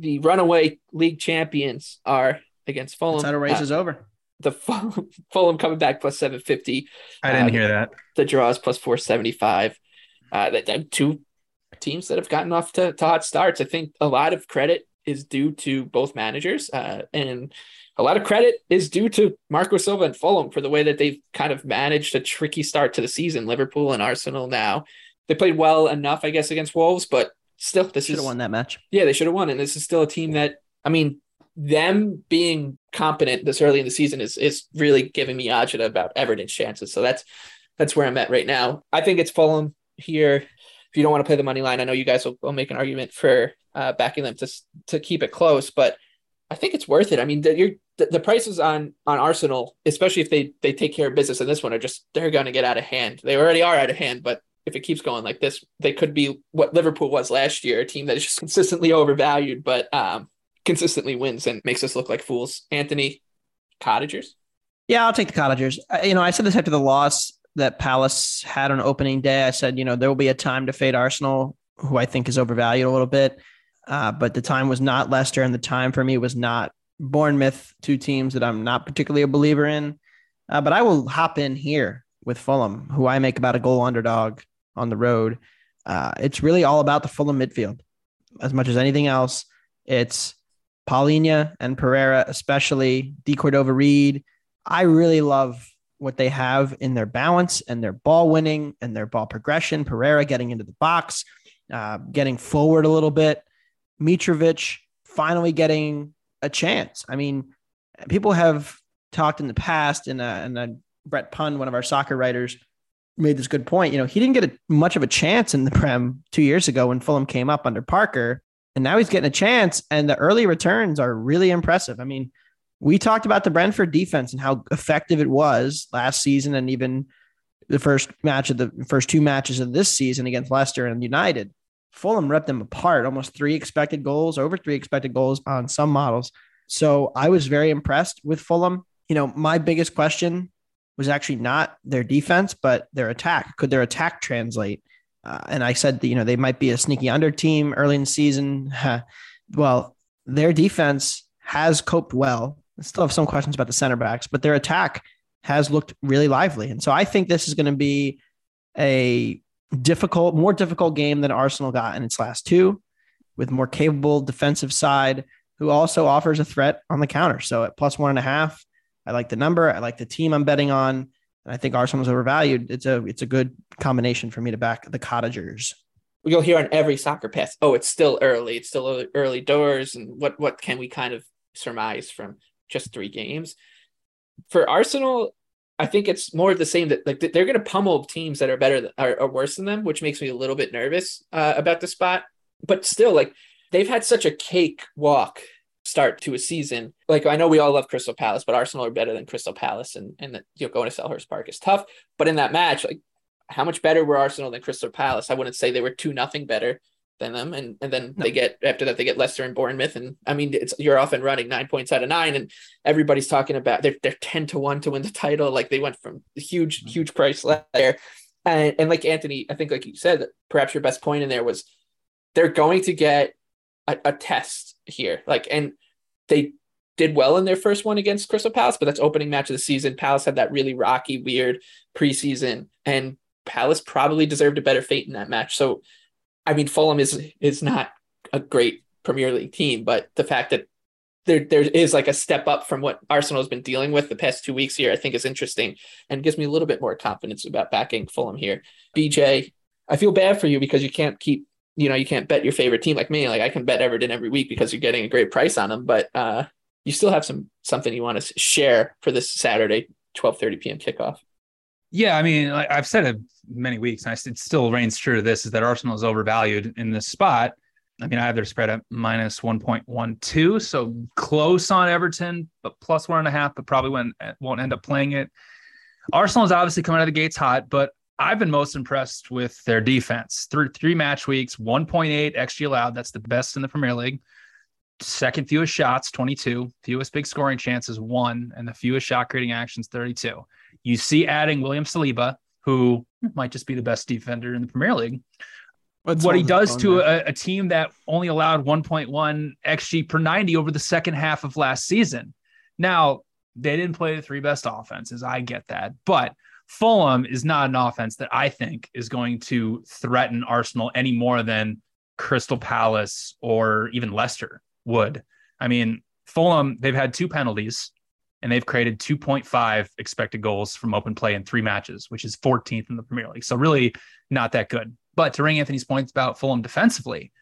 The runaway league champions are against Fulham. Title race Uh, is over. the Fulham, <laughs> Fulham coming back plus 750. I didn't Uh, hear that. The draws plus 475. Uh, that, that two teams that have gotten off to, to hot starts. I think a lot of credit is due to both managers, uh, and a lot of credit is due to Marco Silva and Fulham for the way that they've kind of managed a tricky start to the season. Liverpool and Arsenal now they played well enough, I guess, against Wolves, but still, this Should is have won that match. yeah, they should have won. And this is still a team that, I mean, them being competent this early in the season is is really giving me agita about Everton's chances. So that's that's where I'm at right now. I think it's Fulham here. If you don't want to play the money line, I know you guys will, will make an argument for uh, backing them to to keep it close, but I think it's worth it. I mean, you're, the, the prices on on Arsenal, especially if they they take care of business in this one, are just they're going to get out of hand. They already are out of hand, but if it keeps going like this, they could be what Liverpool was last year, a team that is just consistently overvalued, but um, consistently wins and makes us look like fools. Anthony, Cottagers. Yeah, I'll take the Cottagers. You know, I said this after the loss that Palace had on opening day. I said, you know, there will be a time to fade Arsenal, who I think is overvalued a little bit. Uh, but the time was not Leicester, and the time for me was not Bournemouth, two teams that I'm not particularly a believer in. Uh, but I will hop in here with Fulham, who I make about a goal underdog on the road. Uh, it's really all about the Fulham midfield as much as anything else. It's Palhinha and Pereira, especially De Cordova-Reid. I really love what they have in their balance and their ball winning and their ball progression. Pereira getting into the box, uh, getting forward a little bit. Mitrovic finally getting a chance. I mean, people have talked in the past, and uh, and uh, Brett Pun, one of our soccer writers, made this good point. You know, he didn't get a, much of a chance in the Prem two years ago when Fulham came up under Parker, and now he's getting a chance. And the early returns are really impressive. I mean, we talked about the Brentford defense and how effective it was last season, and even the first match of the first two matches of this season against Leicester and United. Fulham ripped them apart, almost three expected goals, over three expected goals on some models. So I was very impressed with Fulham. You know, my biggest question was actually not their defense, but their attack. Could their attack translate? Uh, and I said, that, you know, they might be a sneaky under team early in the season. <laughs> well, their defense has coped well. I still have some questions about the center backs, but their attack has looked really lively. And so I think this is going to be a difficult, more difficult game than Arsenal got in its last two, with more capable defensive side who also offers a threat on the counter. So at plus one and a half, I like the number. I like the team I'm betting on. And I think Arsenal's overvalued. It's a it's a good combination for me to back the cottagers. You'll hear on every soccer pass, oh, it's still early. It's still early doors. And what what can we kind of surmise from just three games? For Arsenal, I think it's more of the same that like they're going to pummel teams that are better than, are, are, worse than them, which makes me a little bit nervous uh, about the spot. But still, like they've had such a cake walk start to a season. Like I know we all love Crystal Palace, but Arsenal are better than Crystal Palace, and and the, you know going to Selhurst Park is tough. But in that match, like how much better were Arsenal than Crystal Palace? I wouldn't say they were two nothing better than them, and and then no. they get after that they get Leicester and Bournemouth, and I mean it's you're off and running nine points out of nine, and everybody's talking about they're they're ten to one to win the title. Like they went from huge mm-hmm. huge price there, and and like Anthony, I think like you said, perhaps your best point in there was they're going to get a, a test here. Like, and they did well in their first one against Crystal Palace, but that's opening match of the season. Palace had that really rocky, weird preseason, and Palace probably deserved a better fate in that match. So, I mean, Fulham is is not a great Premier League team, but the fact that there there is like a step up from what Arsenal has been dealing with the past two weeks here, I think is interesting and gives me a little bit more confidence about backing Fulham here. BJ, I feel bad for you because you can't keep you know, you can't bet your favorite team like me. Like I can bet Everton every week because you're getting a great price on them, but uh, you still have some something you want to share for this Saturday, 12:30 p.m. kickoff. Yeah, I mean, I've said it many weeks, and it still reigns true to this: is that Arsenal is overvalued in this spot. I mean, I have their spread at minus 1.12, so close on Everton, but plus one and a half, but probably won't, eh, won't end up playing it. Arsenal is obviously coming out of the gates hot, but I've been most impressed with their defense. Through three match weeks, 1.8 XG allowed. That's the best in the Premier League. Second fewest shots, 22. Fewest big scoring chances, one. And the fewest shot creating actions, 32. You see adding William Saliba, who might just be the best defender in the Premier League. What's what he does to a, a, team that only allowed 1.1 XG per 90 over the second half of last season. Now, they didn't play the three best offenses. I get that. But Fulham is not an offense that I think is going to threaten Arsenal any more than Crystal Palace or even Leicester would. I mean, Fulham, they've had two penalties and they've created 2.5 expected goals from open play in three matches, which is 14th in the Premier League. So, really not that good. But to ring Anthony's points about Fulham defensively,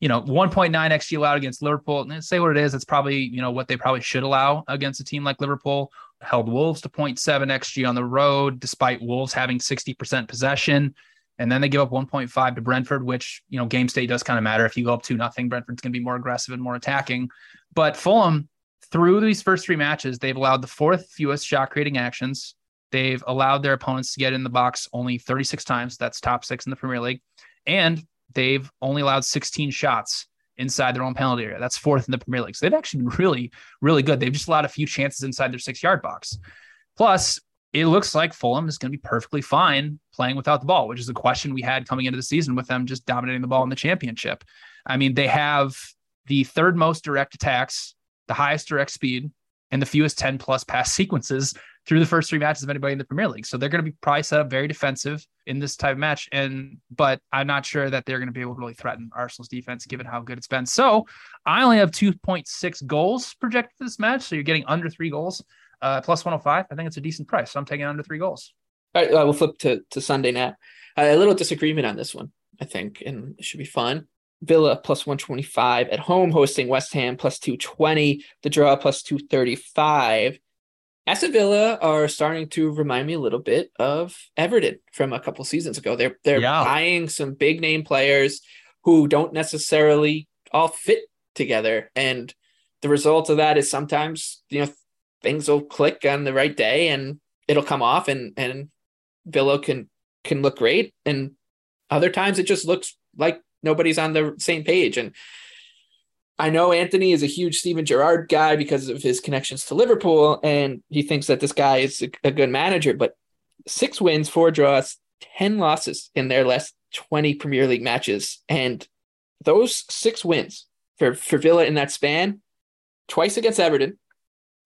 you know, 1.9 XG allowed against Liverpool. And say what it is, it's probably, you know, what they probably should allow against a team like Liverpool held Wolves to 0.7 XG on the road, despite Wolves having 60% possession. And then they give up 1.5 to Brentford, which, you know, game state does kind of matter. If you go up 2 nothing, Brentford's going to be more aggressive and more attacking. But Fulham, through these first three matches, they've allowed the fourth fewest shot creating actions. They've allowed their opponents to get in the box only 36 times. That's top six in the Premier League. And they've only allowed 16 shots inside their own penalty area. That's fourth in the Premier League. So they've actually been really, really good. They've just allowed a few chances inside their six yard box. Plus, it looks like Fulham is going to be perfectly fine playing without the ball, which is a question we had coming into the season with them just dominating the ball in the championship. I mean, they have the third most direct attacks, the highest direct speed, and the fewest 10 plus pass sequences through the first three matches of anybody in the Premier League. So they're going to be probably set up very defensive in this type of match. And but I'm not sure that they're going to be able to really threaten Arsenal's defense given how good it's been. So I only have 2.6 goals projected for this match. So you're getting under three goals, uh, plus 105. I think it's a decent price. So I'm taking under three goals. All right, we'll flip to, to Sunday now. Uh, a little disagreement on this one, I think, and it should be fun. Villa plus 125 at home hosting West Ham plus 220, the draw plus 235 Aston Villa are starting to remind me a little bit of Everton from a couple seasons ago. They're they're Yeah. buying some big name players who don't necessarily all fit together, and the result of that is sometimes you know things will click on the right day and it'll come off, and and Villa can can look great, and other times it just looks like nobody's on the same page, and I know Anthony is a huge Steven Gerrard guy because of his connections to Liverpool, and he thinks that this guy is a, a good manager. But six wins, four draws, 10 losses in their last 20 Premier League matches. And those six wins for, for Villa in that span, twice against Everton,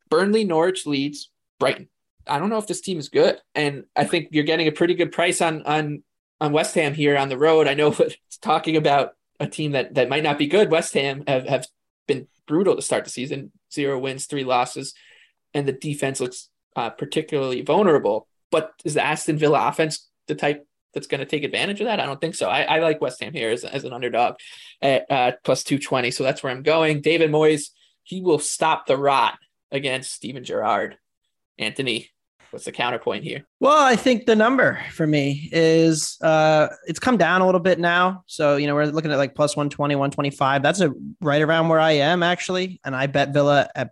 Burnley, Norwich, Leeds, Brighton. I don't know if this team is good. And I think you're getting a pretty good price on on on West Ham here on the road. I know <laughs> it's talking about a team that that might not be good. West Ham have, have been brutal to start the season. Zero wins, three losses, and the defense looks uh, particularly vulnerable. But is the Aston Villa offense the type that's going to take advantage of that? I don't think so. I, I like West Ham here as, as an underdog at uh, plus 220. So that's where I'm going. David Moyes, he will stop the rot against Steven Gerrard. Anthony, what's the counterpoint here? Well, I think the number for me is uh it's come down a little bit now. So, you know, we're looking at like plus 120, 125. That's a right around where I am actually. And I bet Villa at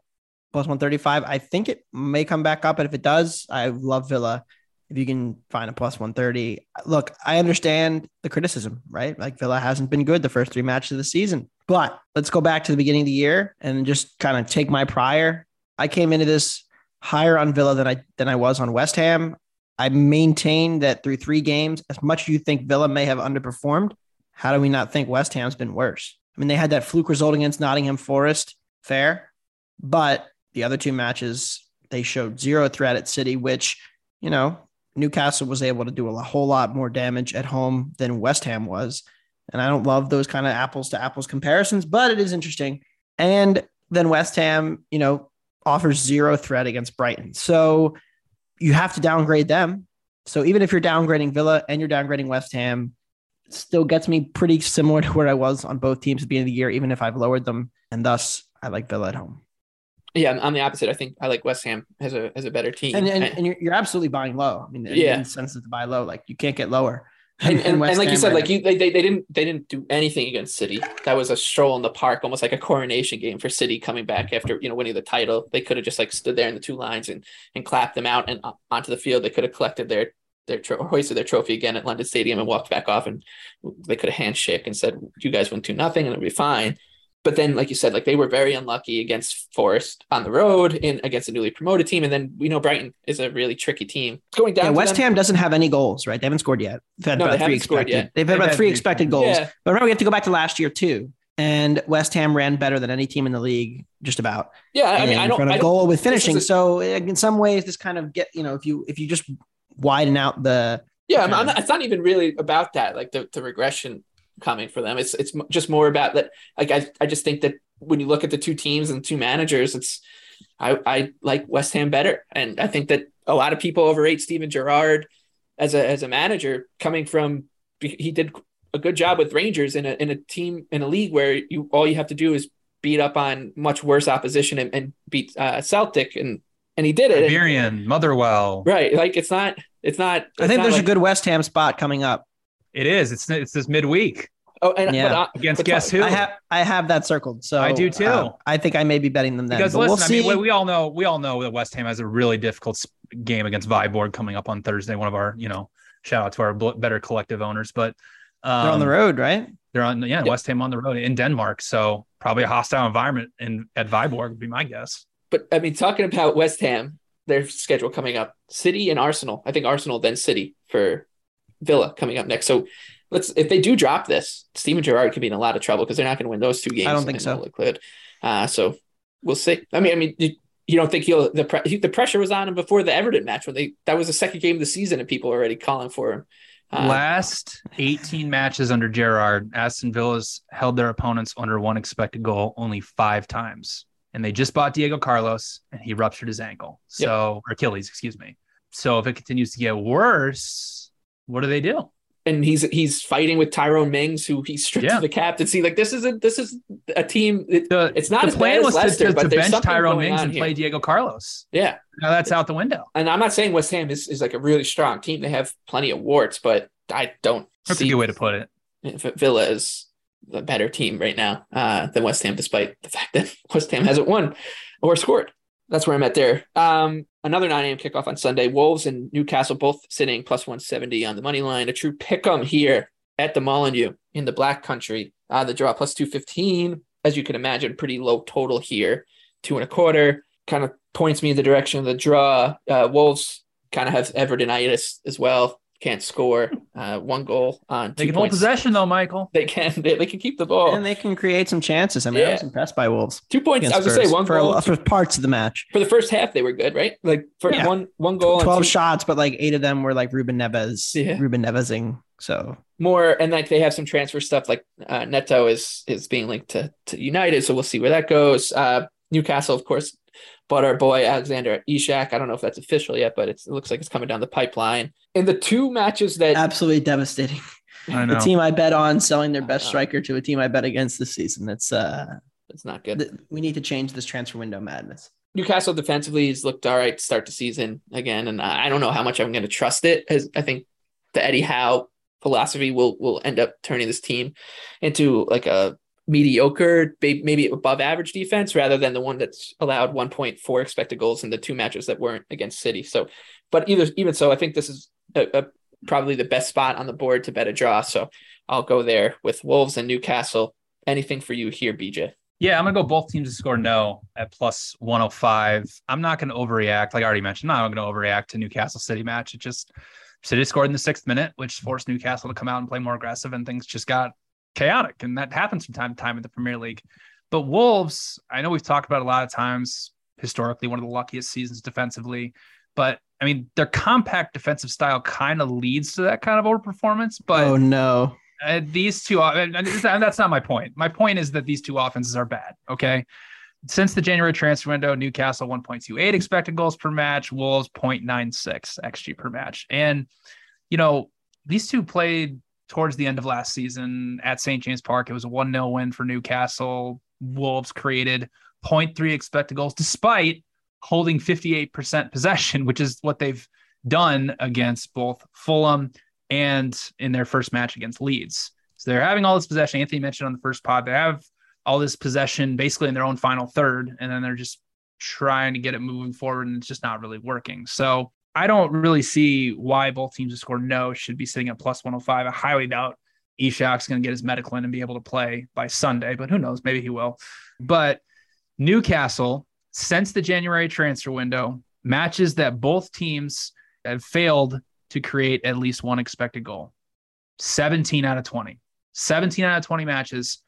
plus 135. I think it may come back up. And if it does, I love Villa. If you can find a plus 130. Look, I understand the criticism, right? Like Villa hasn't been good the first three matches of the season. But let's go back to the beginning of the year and just kind of take my prior. I came into this higher on Villa than I than I was on West Ham. I maintain that through three games, as much as you think Villa may have underperformed, how do we not think West Ham's been worse? I mean, they had that fluke result against Nottingham Forest, fair, but the other two matches they showed zero threat at City, which you know Newcastle was able to do a whole lot more damage at home than West Ham was. And I don't love those kind of apples to apples comparisons, but it is interesting. And then West Ham, you know, offers zero threat against Brighton. So you have to downgrade them. So even if you're downgrading Villa and you're downgrading West Ham, still gets me pretty similar to where I was on both teams at the beginning of the year, even if I've lowered them. And thus, I like Villa at home. Yeah, I'm- the opposite. I think I like West Ham as a as a better team. And, and, and you're, you're absolutely buying low. I mean, Yeah. incentive to buy low. Like you can't get lower. <laughs> and, and, and like you said, right like you, they, they, they didn't they didn't do anything against City. That was a stroll in the park, almost like a coronation game for City coming back after you know winning the title. They could have just like stood there in the two lines and and clapped them out and uh, onto the field. They could have collected their their tro- or hoisted their trophy again at London Stadium and walked back off, and they could have handshake and said, "You guys win two nothing, and it'll be fine." But then, like you said, like they were very unlucky against Forest on the road in against a newly promoted team, and then we know Brighton is a really tricky team. Going down, to West them- Ham doesn't have any goals, right? They haven't scored yet. They've had No, they three expected. yet. They've had They've about had three expected goals. Yeah. But remember, we have to go back to last year too. And West Ham ran better than any team in the league, just about. Yeah, I mean, And I don't. front of I don't- goal with finishing. a- so in some ways, this kind of get you know if you if you just widen out the Yeah, I'm not, it's not even really about that, like the, the regression coming for them. It's it's just more about that. Like I, I just think that when you look at the two teams and two managers, it's I, I like West Ham better, and I think that a lot of people overrate Steven Gerrard as a as a manager coming from he did a good job with Rangers in a in a team in a league where you all you have to do is beat up on much worse opposition and, and beat uh, Celtic and and he did it. Hibernian, Motherwell. right, like it's not it's not. I think not there's like- a good West Ham spot coming up. It is. It's it's this midweek Oh, and Yeah. but, uh, against but guess who? I have I have that circled. So I do too. uh, I think I may be betting them then. because but listen, we'll I see. mean, we, we all know we all know that West Ham has a really difficult game against Viborg coming up on Thursday. One of our, you know, shout out to our better collective owners, but um, They're on the road, right? They're on, yeah, West Ham on the road in Denmark, so probably a hostile environment in at Viborg would be my guess. But I mean, talking about West Ham, their schedule coming up: City and Arsenal. I think Arsenal then City for Villa coming up next. So let's if they do drop this, Steven Gerrard could be in a lot of trouble because they're not going to win those two games. I don't think so. Uh, so we'll see. I mean, I mean, you, you don't think he'll the pre- he, the pressure was on him before the Everton match when they that was the second game of the season and people were already calling for him. Uh, Last 18 matches under Gerrard, Aston Villa's held their opponents under one expected goal only five times. And they just bought Diego Carlos and he ruptured his ankle. So, or Achilles, excuse me. So if it continues to get worse, what do they do? and he's he's fighting with Tyrone Mings, who he stripped Yeah. to the captaincy. Like this is a this is a team. It, The, it's not the as bad plan as was Leicester, to, to, but to bench Tyrone Mings and here. play Diego Carlos. Yeah, Now that's out the window. and I'm not saying West Ham is, is like a really strong team. They have plenty of warts, but I don't That's a see good way to put it. Villa is the better team right now uh, than West Ham, despite the fact that <laughs> West Ham hasn't won or scored. That's where I'm at there. Um, another 9 a.m. kickoff on Sunday. Wolves and Newcastle both sitting plus 170 on the money line. A true pick 'em here at the Molyneux in the Black Country. Uh, the draw plus 215, as you can imagine, pretty low total here. Two and a quarter kind of points me in the direction of the draw. Uh, Wolves kind of have Evertonitis as well. Can't score. Uh, one goal on They two can hold possession though, Michael. They can. They, they can keep the ball. And they can create some chances. I mean, I Yeah. was impressed by Wolves. Two points. I was gonna say one for, goal for parts of the match. for the first half. They were good, right? Like for Yeah. one one goal, and 12 two- shots, but like eight of them were like Ruben Neves, Yeah. Ruben Nevesing. So more, and like they have some transfer stuff. Like uh, Neto is is being linked to to United, so we'll see where that goes. Uh, Newcastle, of course, bought our boy Alexander Isak. I don't know if that's official yet, but it's, it looks like it's coming down the pipeline. In the two matches that absolutely devastating. <laughs> I The know. team I bet on selling their best Uh, striker to a team I bet against this season. That's uh it's not good. th- we need to change this transfer window madness. Newcastle defensively has looked all right to start the season again, and I I don't know how much I'm going to trust it. As I think the Eddie Howe philosophy will will end up turning this team into like a mediocre, maybe above average defense, rather than the one that's allowed 1.4 expected goals in the two matches that weren't against City. So, but either even so, I think this is a, a, probably the best spot on the board to bet a draw. So I'll go there with Wolves and Newcastle. Anything for you here, BJ? Yeah, I'm gonna go both teams to score no at plus 105. I'm not gonna overreact, like I already mentioned. I'm not gonna overreact to Newcastle City match. It just City scored in the sixth minute, which forced Newcastle to come out and play more aggressive, and things just got chaotic. And that happens from time to time in the Premier League. But Wolves, I know we've talked about a lot of times historically, one of the luckiest seasons defensively. But I mean, their compact defensive style kind of leads to that kind of overperformance. But oh no. uh, these two, and and that's not my point. My point is that these two offenses are bad. Okay. Since the January transfer window, Newcastle 1.28 expected goals per match, Wolves 0.96 XG per match. And, you know, these two played towards the end of last season at St. James Park. It was a 1 0 win for Newcastle. Wolves created 0.3 expected goals despite holding 58% possession, which is what they've done against both Fulham and in their first match against Leeds. So they're having all this possession. Anthony mentioned on the first pod, they have all this possession basically in their own final third, and then they're just trying to get it moving forward, and it's just not really working. So I don't really see why both teams to score no should be sitting at plus 105. I highly doubt Isak's going to get his medical in and be able to play by Sunday, but who knows? Maybe he will. But Newcastle, since the January transfer window, matches that both teams have failed to create at least one expected goal. 17 out of 20. 17 out of 20 matches,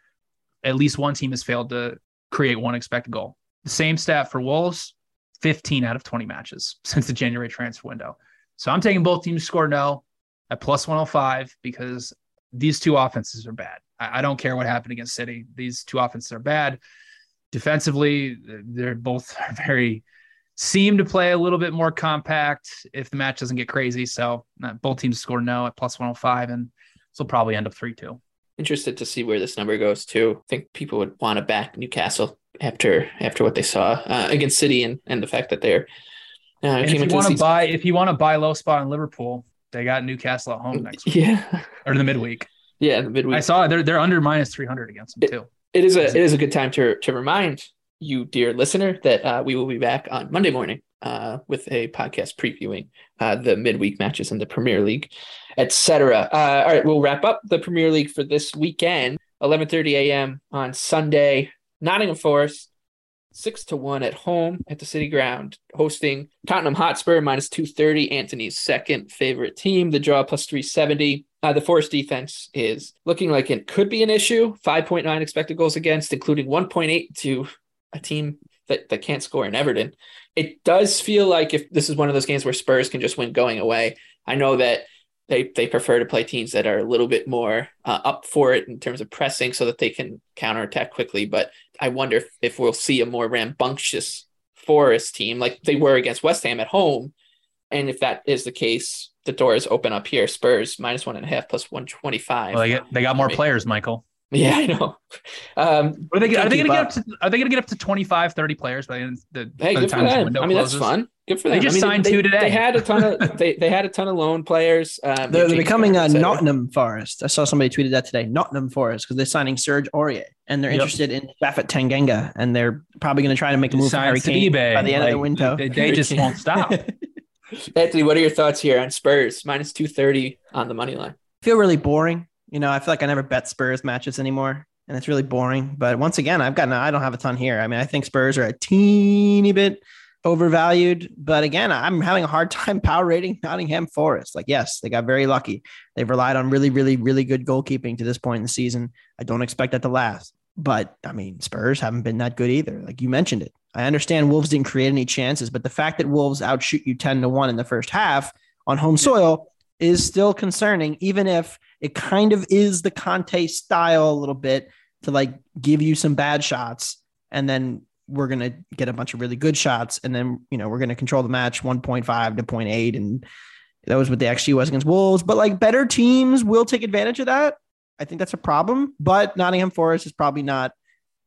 at least one team has failed to create one expected goal. The same stat for Wolves, 15 out of 20 matches <laughs> since the January transfer window. So I'm taking both teams score no at plus 105 because these two offenses are bad. I, I don't care what happened against City. These two offenses are bad. Defensively, they're both <laughs> very seem to play a little bit more compact if the match doesn't get crazy. So uh, both teams score no at plus 105, and this will probably end up 3 2. Interested to see where this number goes too. I think people would want to back Newcastle after after what they saw uh, against City and, and the fact that they're uh, if you want to buy, if you want to buy low spot in Liverpool, they got Newcastle at home next week yeah or the midweek. yeah the midweek. I saw they're they're under minus 300 against them too. it is a it is a good time to to remind you, dear listener, that uh, we will be back on Monday morning uh, with a podcast previewing uh, the midweek matches in the Premier League, etc. Uh, all right, we'll wrap up the Premier League for this weekend. 11:30 a.m. on Sunday, Nottingham Forest. Six to one at home at the City Ground, hosting Tottenham Hotspur minus two thirty. Anthony's second favorite team. The draw plus three seventy. Uh, the Forest defense is looking like it could be an issue. Five point nine expected goals against, including one point eight to a team that, that can't score in Everton. It does feel like if this is one of those games where Spurs can just win going away. I know that they they prefer to play teams that are a little bit more uh, up for it in terms of pressing so that they can counterattack quickly. But I wonder if, if we'll see a more rambunctious Forest team like they were against West Ham at home. And if that is the case, the doors open up here. Spurs minus one and a half plus 125. Well, they, get, they got more players, Michael. Yeah, I know. Um, are they, are they going to get up. up to? Are they going to get up to 25, 30 players by the, end the, hey, by good the for time the them. window I mean, closes? that's fun. Good for them. They just I mean, signed they, two today. They had a ton of <laughs> they, they had a ton of loan players. Um, They're, they're James becoming a Harden, et cetera. Nottingham Forest. I saw somebody tweeted that today. Nottingham Forest because they're signing Serge Aurier and they're Yep. interested in Japhet Tanganga and they're probably going to try to make a move for Harry to Kane eBay. by the end of the window. They, they just won't <laughs> stop. Anthony, what are your thoughts here on Spurs minus two thirty on the money line? feel really boring. You know, I feel like I never bet Spurs matches anymore, and it's really boring. But once again, I've gotten I don't have a ton here. I mean, I think Spurs are a teeny bit overvalued, but again, I'm having a hard <laughs> time power rating Nottingham Forest. Like, yes, they got very lucky. They've relied on really, really, really good goalkeeping to this point in the season. I don't expect that to last. But I mean, Spurs haven't been that good either. Like you mentioned it. I understand Wolves didn't create any chances, but the fact that Wolves outshoot you 10 to 1 in the first half on home soil is still concerning, even if it kind of is the Conte style a little bit to like give you some bad shots and then we're going to get a bunch of really good shots and then you know we're going to control the match 1.5 to 0.8 and that was what the xg was against wolves. But like better teams will take advantage of that. I think that's a problem but nottingham forest is probably not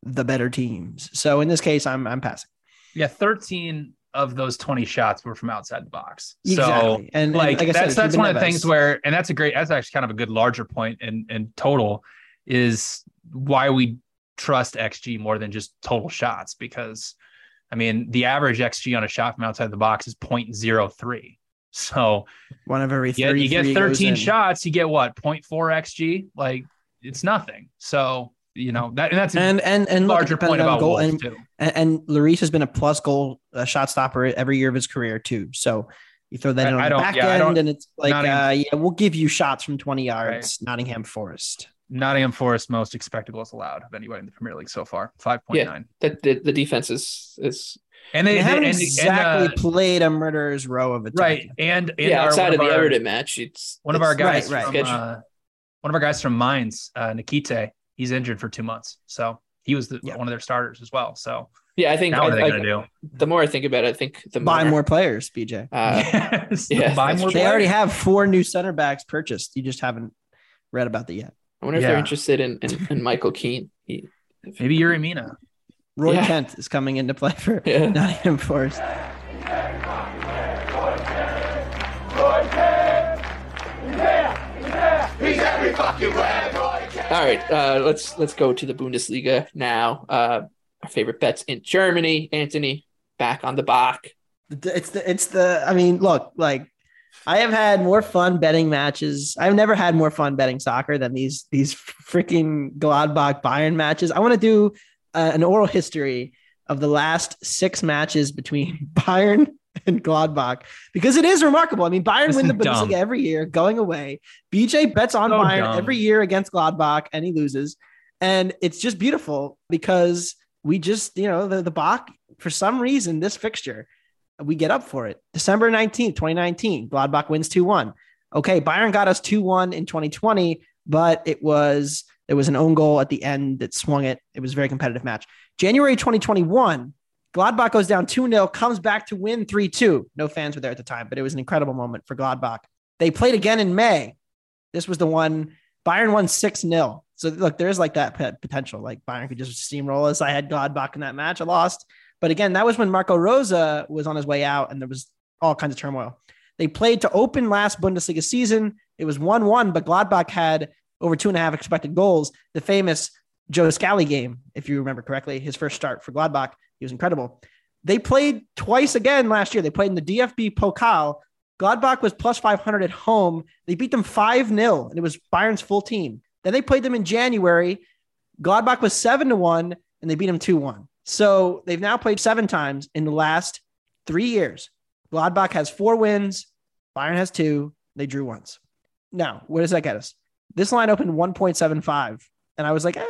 the better teams. So in this case i'm i'm passing. Yeah, 13 of those 20 shots were from outside the box. Exactly. So, And- and like, like I said, that's that's one of the things where, and that's a great, that's actually kind of a good larger point in in total, is why we trust XG more than just total shots because, I mean, the average XG on a shot from outside the box is 0.03. So one of every yeah, you get 33 goes 13 shots, you get what 0.4 XG. Like it's nothing. So you know that and that's a and and and look, larger depending point on about goal Wolves and, too. and and Lloris has been a plus goal uh, shot stopper every year of his career too. So you throw that I- in on I the don't- back yeah, end, and it's like, uh, yeah, we'll give you shots from 20 yards. Nottingham Forest. Nottingham Forest most expected goals allowed of anybody in the Premier League so far, 5.9. Yeah, the, the the defense is is And they, They, haven't and- and, exactly uh, played a murderer's row of attacking. right. And, and yeah our- outside of the our- Everton match. It's One of our guys right, from right. uh, one of our guys from Mainz, uh, Niakhaté, he's injured for two months. So he was the, Yeah. one of their starters as well. So yeah, I think now what I, are they I- going to the more I think about it, I think the Buy more, more players, BJ. <laughs> Uh, do? Yes, yeah, buy more true. they already have four new center backs purchased. You just haven't read about that yet. I wonder if they're interested in, in, in Michael Keane. He, Maybe Yerry Mina. Roy Yeah. Kent is coming into play for <laughs> Yeah. Nottingham Forest. All right, uh, let's let's go to the Bundesliga now. Uh, our favorite bets in Germany. Anthony back on the Bach. It's the it's the I mean, look, like I have had more fun betting matches. I've never had more fun betting soccer than these these freaking Gladbach Bayern matches. I want to do uh, an oral history of the last six matches between <laughs> Bayern <laughs> and Gladbach because it is remarkable. I mean, Bayern This win the is dumb. Bundesliga every year going away. BJ bets on So Bayern dumb. every year against Gladbach and he loses. And it's just beautiful because we just, you know, the, the Bach, for some reason, this fixture, we get up for it. December 19th, 2019, Gladbach wins 2 1. Okay, Bayern got us 2 1 in 2020, but it was there was an own goal at the end that swung it. It was a very competitive match. January 2021, Gladbach goes down 2 0, comes back to win 3 2. No fans were there at the time, but it was an incredible moment for Gladbach. They played again in May. This was the one Bayern won 6 0. So, look, there's like that pot- potential. Like Bayern could just steamroll us. I had Gladbach in that match. I lost. But again, that was when Marco Rose was on his way out and there was all kinds of turmoil. They played to open last Bundesliga season. It was 1 1, but Gladbach had over two and a half expected goals. The famous Joe Scally game, if you remember correctly, his first start for Gladbach. He was incredible. They played twice again last year. They played in the DFB Pokal. Gladbach was plus 500 at home. They beat them 5 0, and it was Bayern's full team. Then they played them in January. Gladbach was 7 to 1, and they beat them 2 1. So they've now played seven times in the last three years. Gladbach has four wins, Bayern has two. They drew once. Now, where does that get us? This line opened 1.75, and I was like, eh,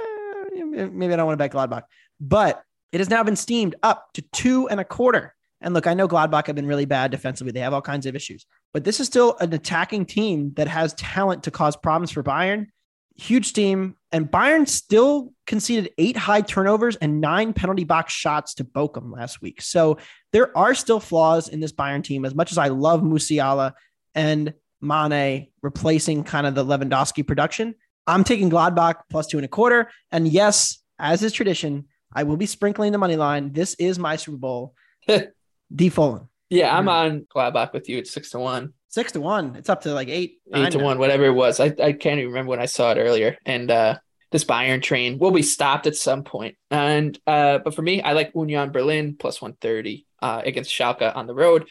maybe I don't want to bet Gladbach. But it has now been steamed up to two and a quarter. And look, I know Gladbach have been really bad defensively. They have all kinds of issues, but this is still an attacking team that has talent to cause problems for Bayern. Huge team. And Bayern still conceded eight high turnovers and nine penalty box shots to Bochum last week. So there are still flaws in this Bayern team. As much as I love Musiala and Mane replacing kind of the Lewandowski production, I'm taking Gladbach plus two and a quarter. And yes, as is tradition, I will be sprinkling the money line. This is my Super Bowl. <laughs> D Fulham. Yeah, I'm on Gladbach with you. It's six to one. Six to one. It's up to like eight. Eight to now. one, whatever it was. I, I can't even remember when I saw it earlier. And uh this Bayern train will be stopped at some point. And uh but for me, I like Union Berlin plus 130 uh against Schalke on the road.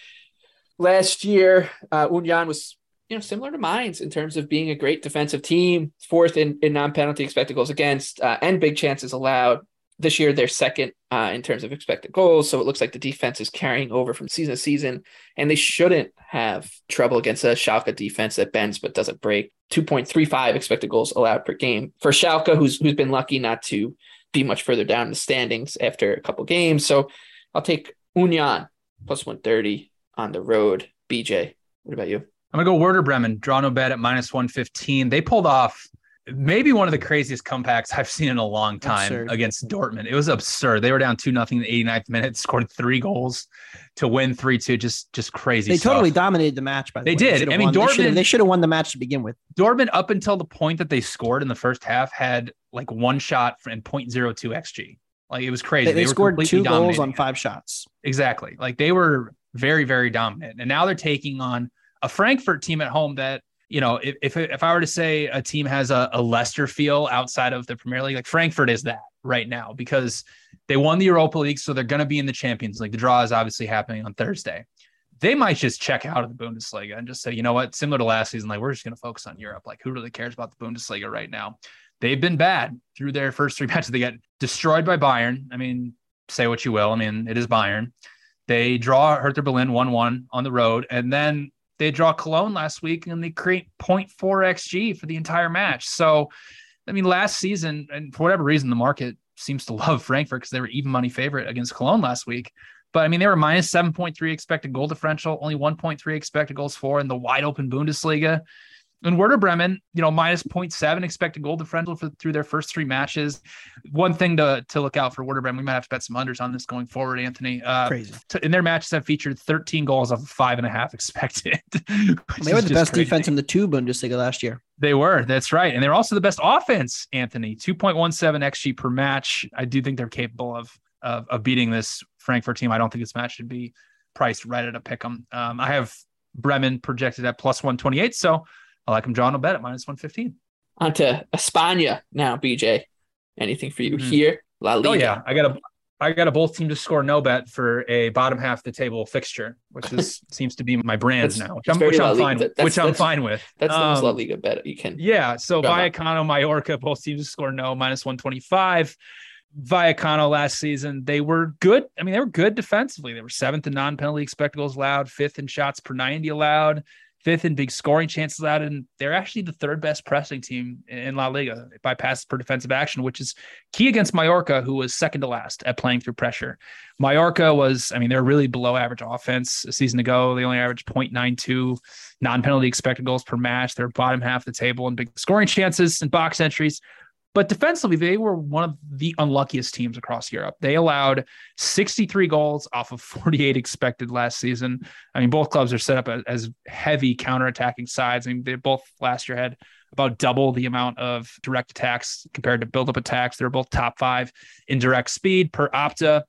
Last year, uh Union was you know similar to Mainz in terms of being a great defensive team, fourth in, in non-penalty expected goals against uh, and big chances allowed. This year, they're second uh, in terms of expected goals. So it looks like the defense is carrying over from season to season, and they shouldn't have trouble against a Schalke defense that bends but doesn't break. 2.35 expected goals allowed per game for Schalke, who's who's been lucky not to be much further down the standings after a couple games. So I'll take Union plus 130 on the road. BJ, what about you? I'm gonna go Werder Bremen, draw no bet at minus 115. They pulled off maybe one of the craziest comebacks I've seen in a long time Absurd. against Dortmund. It was absurd. They were down two nothing in the 89th minute, scored three goals to win three two. Just just crazy. They stuff. totally dominated the match. By the They way, did. should've I mean, won. They Dortmund- They should have won the match to begin with. Dortmund up until the point that they scored in the first half had like one shot and 0.02 xg. Like it was crazy. They, they were scored two goals on five shots. Exactly. Like they were very, very dominant. And now they're taking on a Frankfurt team at home that, you know, if if, if I were to say a team has a, a Leicester feel outside of the Premier League, like Frankfurt is that right now because they won the Europa League. So they're going to be in the Champions League. The draw is obviously happening on Thursday. They might just check out of the Bundesliga and just say, you know what, similar to last season, like we're just going to focus on Europe. Like who really cares about the Bundesliga right now? They've been bad through their first three <laughs> matches. They got destroyed by Bayern. I mean, say what you will. I mean, it is Bayern. They draw Hertha Berlin 1 1 on the road. And then they draw Cologne last week and they create 0.4 XG for the entire match. So, I mean, last season, and for whatever reason, the market seems to <laughs> love Frankfurt because they were even money favorite against Cologne last week. But I mean, they were minus 7.3 expected goal differential, only 1.3 expected goals for in the wide open Bundesliga. And Werder Bremen, you know, minus 0.7 expected goal differential for through their first three matches. One thing to, to look out for Werder Bremen, we might have to bet some unders on this going forward, Anthony. Uh, Crazy. to- in their matches have featured 13 goals off of five and a half <laughs> expected. They were the best crazy. defense in the two Bundesliga last year. They were. That's right. And they're also the best offense, Anthony. 2.17 XG per match. I do think they're capable of, of, of beating this Frankfurt team. I don't think this match should be priced right at a pick 'em. Um, I have Bremen projected at plus 128. So I like them draw no bet at minus 115. On to Espana now, BJ. Anything for you Mhm. here? La Liga. Oh, yeah. I got a. I got a both team to score no bet for a bottom half of the table fixture, which is <laughs> seems to be my brand That's- now, which I'm, which I'm fine with. That's- Which I'm fine with. That's the most La Um, Liga bet you can. Yeah. So. Vallecano, Mallorca, both teams to score no, minus 125. Vallecano last season, they were good. I mean, they were good defensively. They were seventh in non penalty expected goals allowed, fifth in shots per 90 allowed, fifth in big scoring chances allowed. And they're actually the third best pressing team in La Liga by passes per defensive action, which is key against Mallorca, who was second to last at playing through pressure. Mallorca was, I mean, they're really below average offense a season ago. They only averaged 0.92 non penalty expected goals per match. They're bottom half of the table in big scoring chances and box entries. But defensively, they were one of the unluckiest teams across Europe. They allowed 63 goals off of 48 expected last season. I mean, both clubs are set up as, heavy counterattacking sides. I mean, they both last year had about double the amount of direct attacks compared to build up attacks. They're both top five in direct speed per Opta.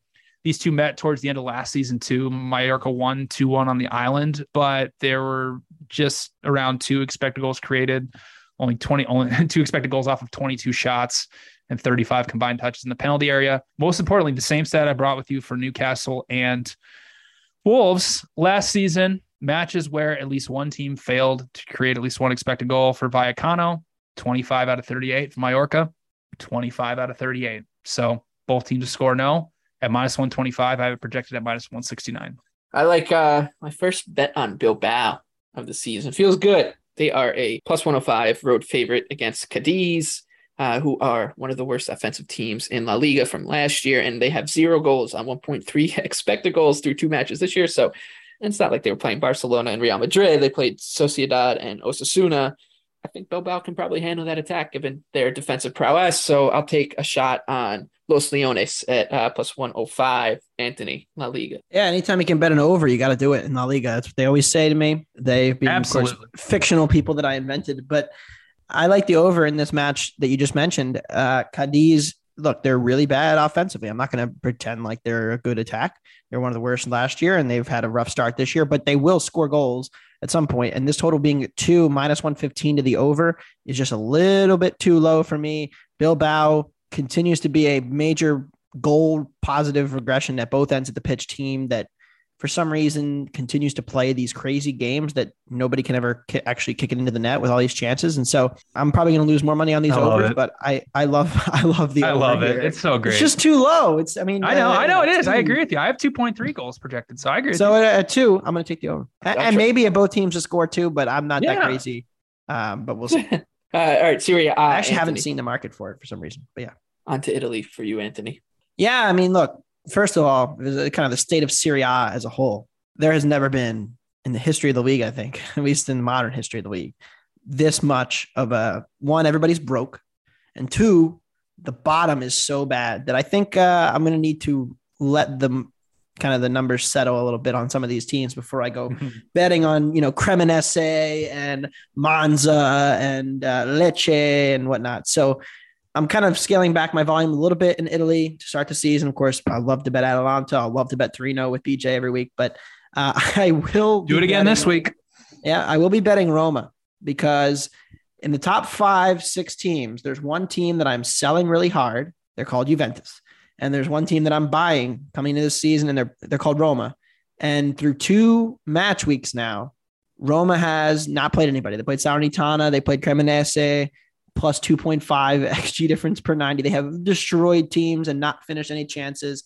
These two met towards the end of last season too. Mallorca won 2 1 on the island, but there were just around two expected goals created only 20 only <laughs> two expected goals off of 22 shots and 35 combined touches in the penalty area. Most importantly, the same stat I brought with you for Newcastle and Wolves last season, matches where at least one team failed to create at least one expected goal for Vallecano, 25 out of 38 for Mallorca, 25 out of 38. So both teams score no at minus 125. I have it projected at minus 169. I like uh my first bet on Bilbao of the season. Feels good. They are a plus 105 road favorite against Cadiz, uh, who are one of the worst offensive teams in La Liga from last year, and they have zero goals on 1.3 <laughs> expected goals through two matches this year. So it's not like they were playing Barcelona and Real Madrid. They played Sociedad and Osasuna. I think Bilbao can probably handle that attack given their defensive prowess. So I'll take a shot on Los Leones at uh, plus 105. Anthony, La Liga. Yeah, anytime you can bet an over, you got to do it in La Liga. That's what they always say to me. They've been, of course, fictional people that I invented, but I like the over in this match that you just mentioned. Uh, Cadiz, look, they're really bad offensively. I'm not going to pretend like they're a good attack. They're one of the worst last year, and they've had a rough start this year, but they will score goals at some point. And this total being two minus 115 to the over is just a little bit too low for me. Bill Bilbao continues to be a major goal positive regression at both ends of the pitch team that for some reason continues to play these crazy games that nobody can ever ki- actually kick it into the net with all these chances. And so I'm probably going to lose more money on these I overs, it. but I, I love, <laughs> I love the, I over love it. here. It's so great. It's just too low. It's, I mean, I know, uh, I know it is. I agree with you. I have 2.3 goals projected, so I agree. With So you. at, at two, I'm going to take the over, A- and, maybe at both teams to score two, but I'm not that crazy. Um, but we'll <laughs> see. Uh, all right, Serie A. Uh, I actually haven't seen the market for it for some reason, but yeah. On to Italy for you, Anthony. Yeah, I mean, look, first of all, kind of the state of Serie A as a whole. There has never been in the history of the league, I think, <laughs> at least in the modern history of the league, this much of a one, everybody's broke, and two, the bottom is so bad that I think uh, I'm going to need to let them kind of the numbers settle a little bit on some of these teams before I go <laughs> betting on, you know, Cremonese and Monza and uh, Lecce and whatnot. So I'm kind of scaling back my volume a little bit in Italy to start the season. Of course, I love to bet Atalanta. I love to bet Torino with BJ every week, but uh, <laughs> I will Do it again betting- this week. Yeah, I will be betting Roma because in the top five, six teams, there's one team that I'm selling really hard. They're called Juventus. And there's one team that I'm buying coming into this season, and they're they're called Roma. And through two match weeks now, Roma has not played anybody. They played Salernitana, they played Cremonese, plus 2.5 XG difference per 90. They have destroyed teams and not finished any chances.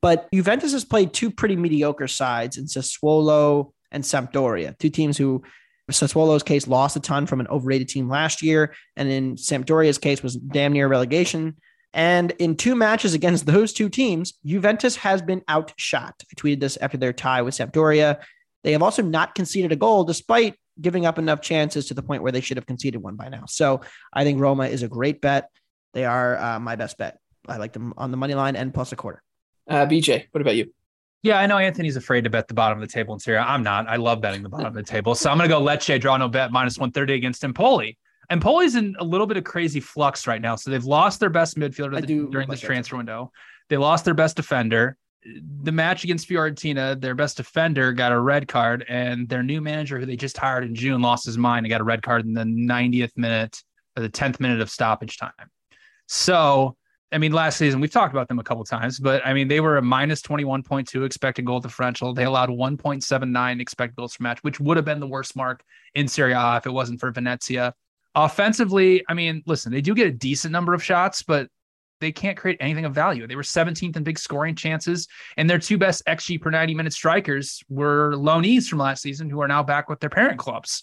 But Juventus has played two pretty mediocre sides in Sassuolo and Sampdoria, two teams who, Sassuolo's case, lost a ton from an overrated team last year, and in Sampdoria's case was damn near relegation. And in two matches against those two teams, Juventus has been outshot. I tweeted this after their tie with Sampdoria. They have also not conceded a goal despite giving up enough chances to the point where they should have conceded one by now. So I think Roma is a great bet. They are uh, my best bet. I like them on the money line and plus a quarter. Uh, BJ, what about you? Yeah, I know Anthony's afraid to bet the bottom of the table in Serie A. I'm not. I love betting the bottom of the table. So I'm going to go Lecce, draw no bet, minus 130 against Empoli. Empoli's in a little bit of crazy flux right now. So they've lost their best midfielder I do during like this that. transfer window. They lost their best defender. The match against Fiorentina, their best defender got a red card, and their new manager, who they just hired in June, lost his mind and got a red card in the 90th minute or the 10th minute of stoppage time. So, I mean, last season we've talked about them a couple times, but I mean, they were a minus 21.2 expected goal differential. They allowed 1.79 expected goals per match, which would have been the worst mark in Serie A if it wasn't for Venezia. Offensively, I mean, listen, they do get a decent number of shots, but they can't create anything of value. They were 17th in big scoring chances, and their two best XG per 90 minute strikers were loanees from last season who are now back with their parent clubs.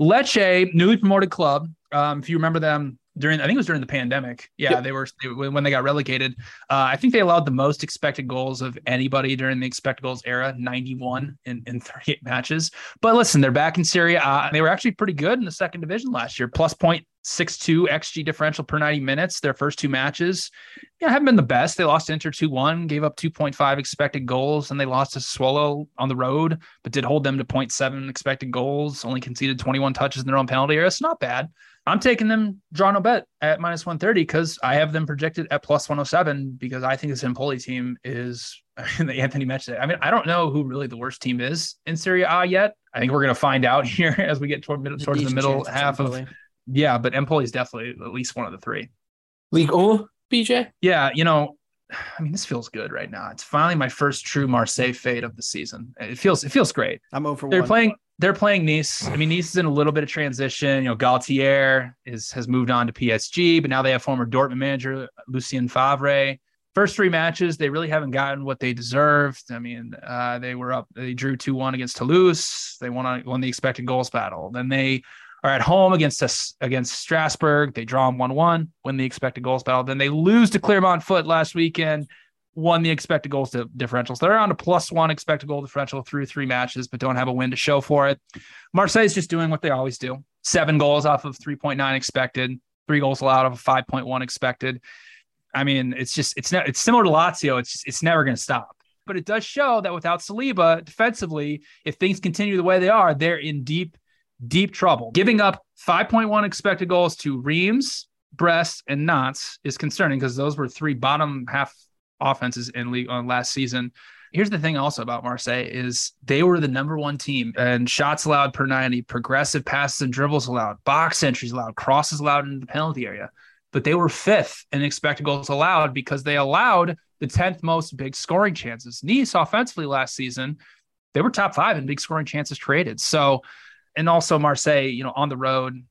Lecce, newly promoted club. Um, if you remember them during, I think it was during the pandemic. Yeah, Yep. they were they, when they got relegated. Uh, I think they allowed the most expected goals of anybody during the expected goals era, 91 in, in 38 <laughs> matches. But listen, they're back in Serie A. Uh, they were actually pretty good in the second division last year, plus 0.62 XG differential per 90 minutes. Their first two matches, yeah, haven't been the best. They lost to Inter 2 1, gave up 2.5 expected goals, and they lost to Sassuolo on the road, but did hold them to 0.7 expected goals, only conceded 21 touches in their own penalty area. It's not bad. I'm taking them draw no bet at minus 130 because I have them projected at plus 107 because I think this Empoli team is, I mean, Anthony mentioned it. I mean, I don't know who really the worst team is in Serie A yet. I think we're going to find out <laughs> here as we get toward towards the middle half of. Yeah, but Empoli is definitely at least one of the three. Ligue 1, BJ? Yeah, you know, I mean, this feels good right now. It's finally my first true Marseille fade of the season. It feels it feels great. I'm over They're one. playing they're playing Nice. I mean, Nice is in a little bit of transition. You know, Galtier is has moved on to PSG, but now they have former Dortmund manager Lucien Favre. First three matches, they really haven't gotten what they deserved. I mean, uh, they were up, they drew 2 1 against Toulouse. They won, on, won the expected goals battle. Then they are at home against against Strasbourg. They draw them 1 1, win the expected goals battle. Then they lose to Clermont Foot last weekend, won the expected goals to differential. So they're on a plus one expected goal differential through three matches, but don't have a win to show for it. Marseille is just doing what they always do. seven goals off of 3.9 expected, three goals allowed of 5.1 expected. I mean, it's just it's not it's similar to Lazio. It's just, it's never going to stop. But it does show that without Saliba defensively, if things continue the way they are, they're in deep, deep trouble. Giving up 5.1 expected goals to Reims, Brest, and Nantes is concerning because those were three bottom half offenses in Ligue 1 last season. Here's the thing also about Marseille is they were the number one team and shots allowed per 90, progressive passes and dribbles allowed, box entries allowed, crosses allowed in the penalty area. But they were fifth in expected goals allowed because they allowed the 10th most big scoring chances. Nice offensively last season, they were top five in big scoring chances created. So, and also Marseille, you know, on the road,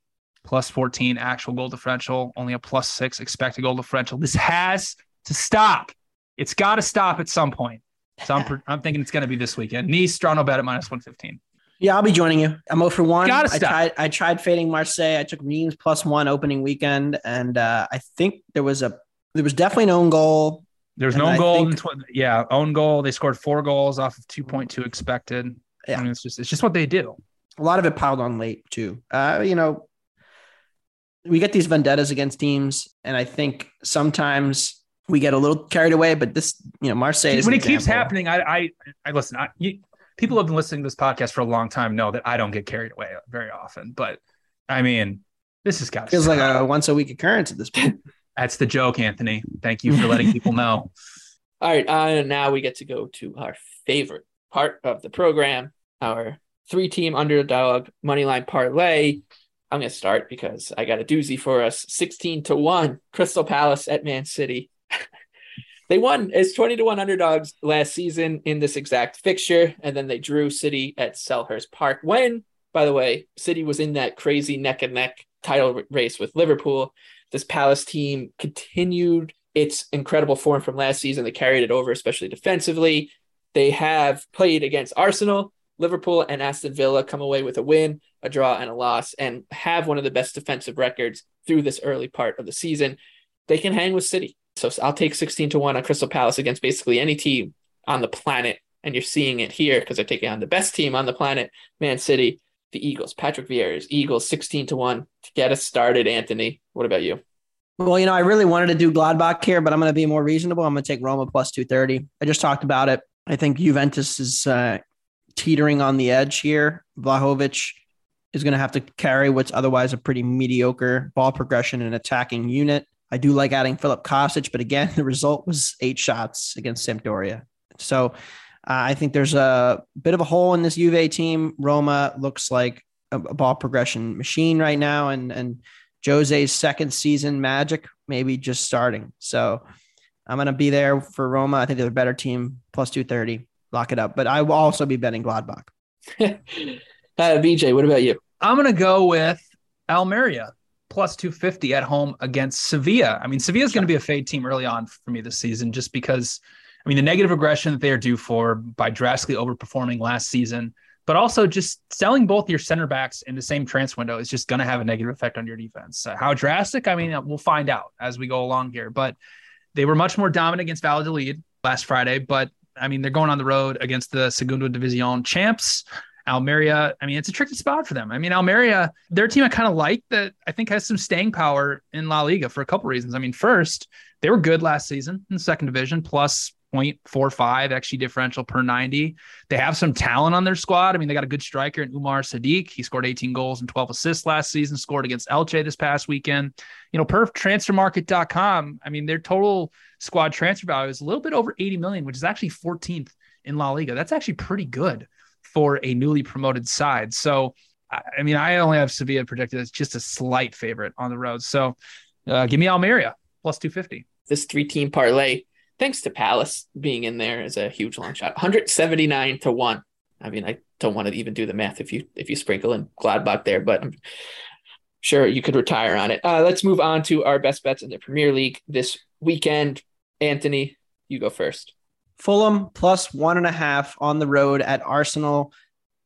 plus 14 actual goal differential, only a plus six expected goal differential. This has to stop. It's got to stop at some point. So I'm, <laughs> I'm thinking it's going to be this weekend. Nice, draw no bet at minus 115. Yeah, I'll be joining you. I'm 0 for one. Gotta I stop. tried. I tried fading Marseille. I took Reims plus one opening weekend, and uh, I think there was a there was definitely an own goal. There's no I goal. think- in tw- yeah, own goal. They scored four goals off of 2.2 expected. Yeah. I mean, it's just it's just what they do. A lot of it piled on late too. Uh, you know, we get these vendettas against teams, and I think sometimes we get a little carried away. But this, you know, Marseille. is when an it keeps happening, I I, I listen. I, you, people have been listening to this podcast for a long time know that I don't get carried away very often. But I mean, this has got to feels like a once a week occurrence at this point. <laughs> That's the joke, Anthony. Thank you for letting people know. <laughs> All right, uh, now we get to go to our favorite part of the program, our three-team underdog moneyline parlay. I'm going to start because I got a doozy for us. 16 to 1, Crystal Palace at Man City. <laughs> they won as 20 to 1 underdogs last season in this exact fixture, and then they drew City at Selhurst Park. When, by the way, City was in that crazy neck and neck title race with Liverpool. This Palace team continued its incredible form from last season. They carried it over, especially defensively. They have played against Arsenal, Liverpool, and Aston Villa, come away with a win, a draw, and a loss, and have one of the best defensive records through this early part of the season. They can hang with City. So I'll take 16 to 1 on Crystal Palace against basically any team on the planet. And you're seeing it here because they're taking on the best team on the planet, Man City, the Eagles. Patrick Vieira's Eagles 16 to 1 to get us started, Anthony. What about you? Well, you know, I really wanted to do Gladbach here, but I'm going to be more reasonable. I'm going to take Roma plus 230. I just talked about it. I think Juventus is uh, teetering on the edge here. Vlahovic is going to have to carry what's otherwise a pretty mediocre ball progression and attacking unit. I do like adding Filip Kostic, but again, <laughs> the result was eight shots against Sampdoria. So uh, I think there's a bit of a hole in this Juve team. Roma looks like a, a ball progression machine right now, and and Jose's second season magic maybe just starting. So I'm going to be there for Roma. I think they're a better team, plus 230. Lock it up. But I will also be betting Gladbach. <laughs> uh, BJ, what about you? I'm going to go with Almeria plus 250 at home against Sevilla. I mean, Sevilla is going to be a fade team early on for me this season, just because, I mean, the negative regression that they are due for by drastically overperforming last season, but also just selling both your center backs in the same transfer window is just going to have a negative effect on your defense. Uh, how drastic? I mean, we'll find out as we go along here, but they were much more dominant against Valladolid last Friday, but I mean, they're going on the road against the Segundo División champs. Almeria, I mean, it's a tricky spot for them. I mean, Almeria, their team I kind of like that I think has some staying power in La Liga for a couple reasons. I mean, first, they were good last season in the second division, plus 0.45 XG differential per 90. They have some talent on their squad. I mean, they got a good striker in Umar Sadiq. He scored 18 goals and 12 assists last season, scored against Elche this past weekend. You know, per transfermarkt.com, I mean, their total squad transfer value is a little bit over 80 million, which is actually 14th in La Liga. That's actually pretty good for a newly promoted side. So, I mean, I only have Sevilla projected as just a slight favorite on the road. So, uh, give me Almeria plus 250. This three team parlay, thanks to Palace being in there is a huge long shot. 179 to 1. I mean, I don't want to even do the math if you if you sprinkle in Gladbach there, but I'm sure you could retire on it. Uh, let's move on to our best bets in the Premier League this weekend. Anthony, you go first. Fulham plus one and a half on the road at Arsenal.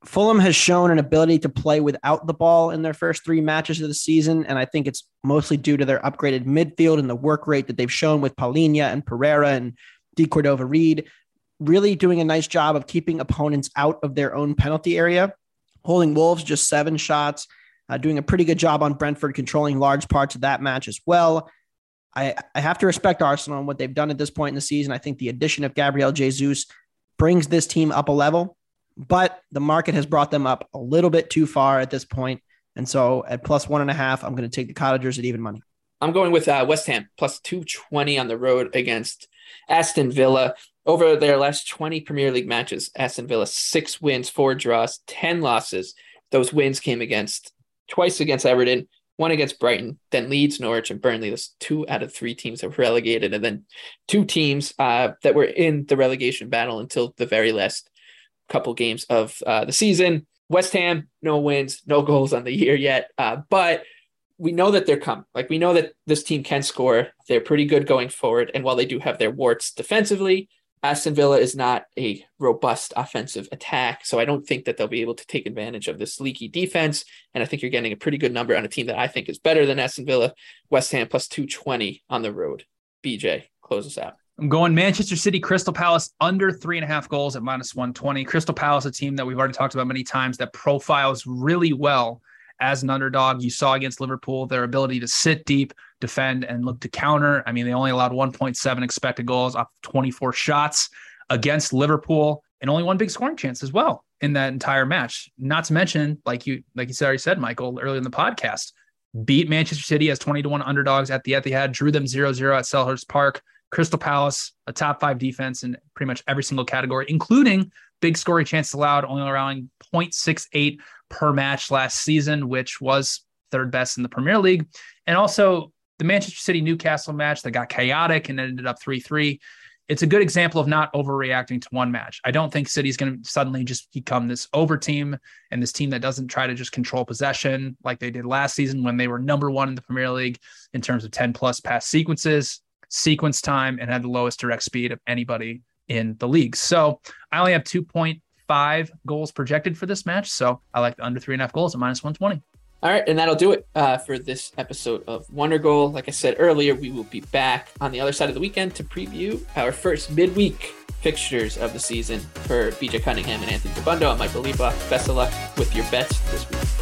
Fulham has shown an ability to play without the ball in their first three matches of the season, and I think it's mostly due to their upgraded midfield and the work rate that they've shown with Palhinha and Pereira and De Cordova-Reid, really doing a nice job of keeping opponents out of their own penalty area, holding Wolves just seven shots. uh, doing a pretty good job on Brentford, controlling large parts of that match as well. I, I have to respect Arsenal and what they've done at this point in the season. I think the addition of Gabriel Jesus brings this team up a level, but the market has brought them up a little bit too far at this point. And so at plus one and a half, I'm going to take the Cottagers at even money. I'm going with uh, West Ham plus 220 on the road against Aston Villa. Over their last 20 Premier League matches, Aston Villa six wins, four draws, 10 losses. Those wins came against twice against Everton, one against Brighton, then Leeds, Norwich, and Burnley. Those two out of three teams have relegated, and then two teams uh, that were in the relegation battle until the very last couple games of uh, the season. West Ham, no wins, no <laughs> goals on the year yet, uh, but we know that they're coming. Like we know that this team can score. They're pretty good going forward, and while they do have their warts defensively, Aston Villa is not a robust offensive attack, so I don't think that they'll be able to take advantage of this leaky defense. And I think you're getting a pretty good number on a team that I think is better than Aston Villa. West Ham plus 220 on the road. BJ, close us out. I'm going Manchester City, Crystal Palace under three and a half goals at minus 120. Crystal Palace, a team that we've already talked about many times that profiles really well as an underdog. You saw against Liverpool their ability to sit deep, defend, and look to counter. I mean, they only allowed 1.7 expected goals off 24 shots against Liverpool, and only one big scoring chance as well in that entire match. Not to mention, like you like you already said, Michael, earlier in the podcast, beat Manchester City as 20 to 1 underdogs at the Etihad, drew them 0 0 at Selhurst Park. Crystal Palace, a top five defense in pretty much every single category, including big scoring chances allowed, only allowing 0.68 per match last season, which was third best in the Premier League. And also the Manchester City Newcastle match that got chaotic and ended up 3 3. It's a good example of not overreacting to one match. I don't think City's going to suddenly just become this over team and this team that doesn't try to just control possession like they did last season when they were number one in the Premier League in terms of 10 plus pass sequences, sequence time, and had the lowest direct speed of anybody in the league. So I only have 2.5 goals projected for this match. So I like the under three and a half goals at minus 120. All right, and that'll do it uh, for this episode of Wondergoal. Like I said earlier, we will be back on the other side of the weekend to preview our first midweek fixtures of the season for BJ Cunningham and Anthony Dabbundo. I'm Michael Leboff. Best of luck with your bets this week.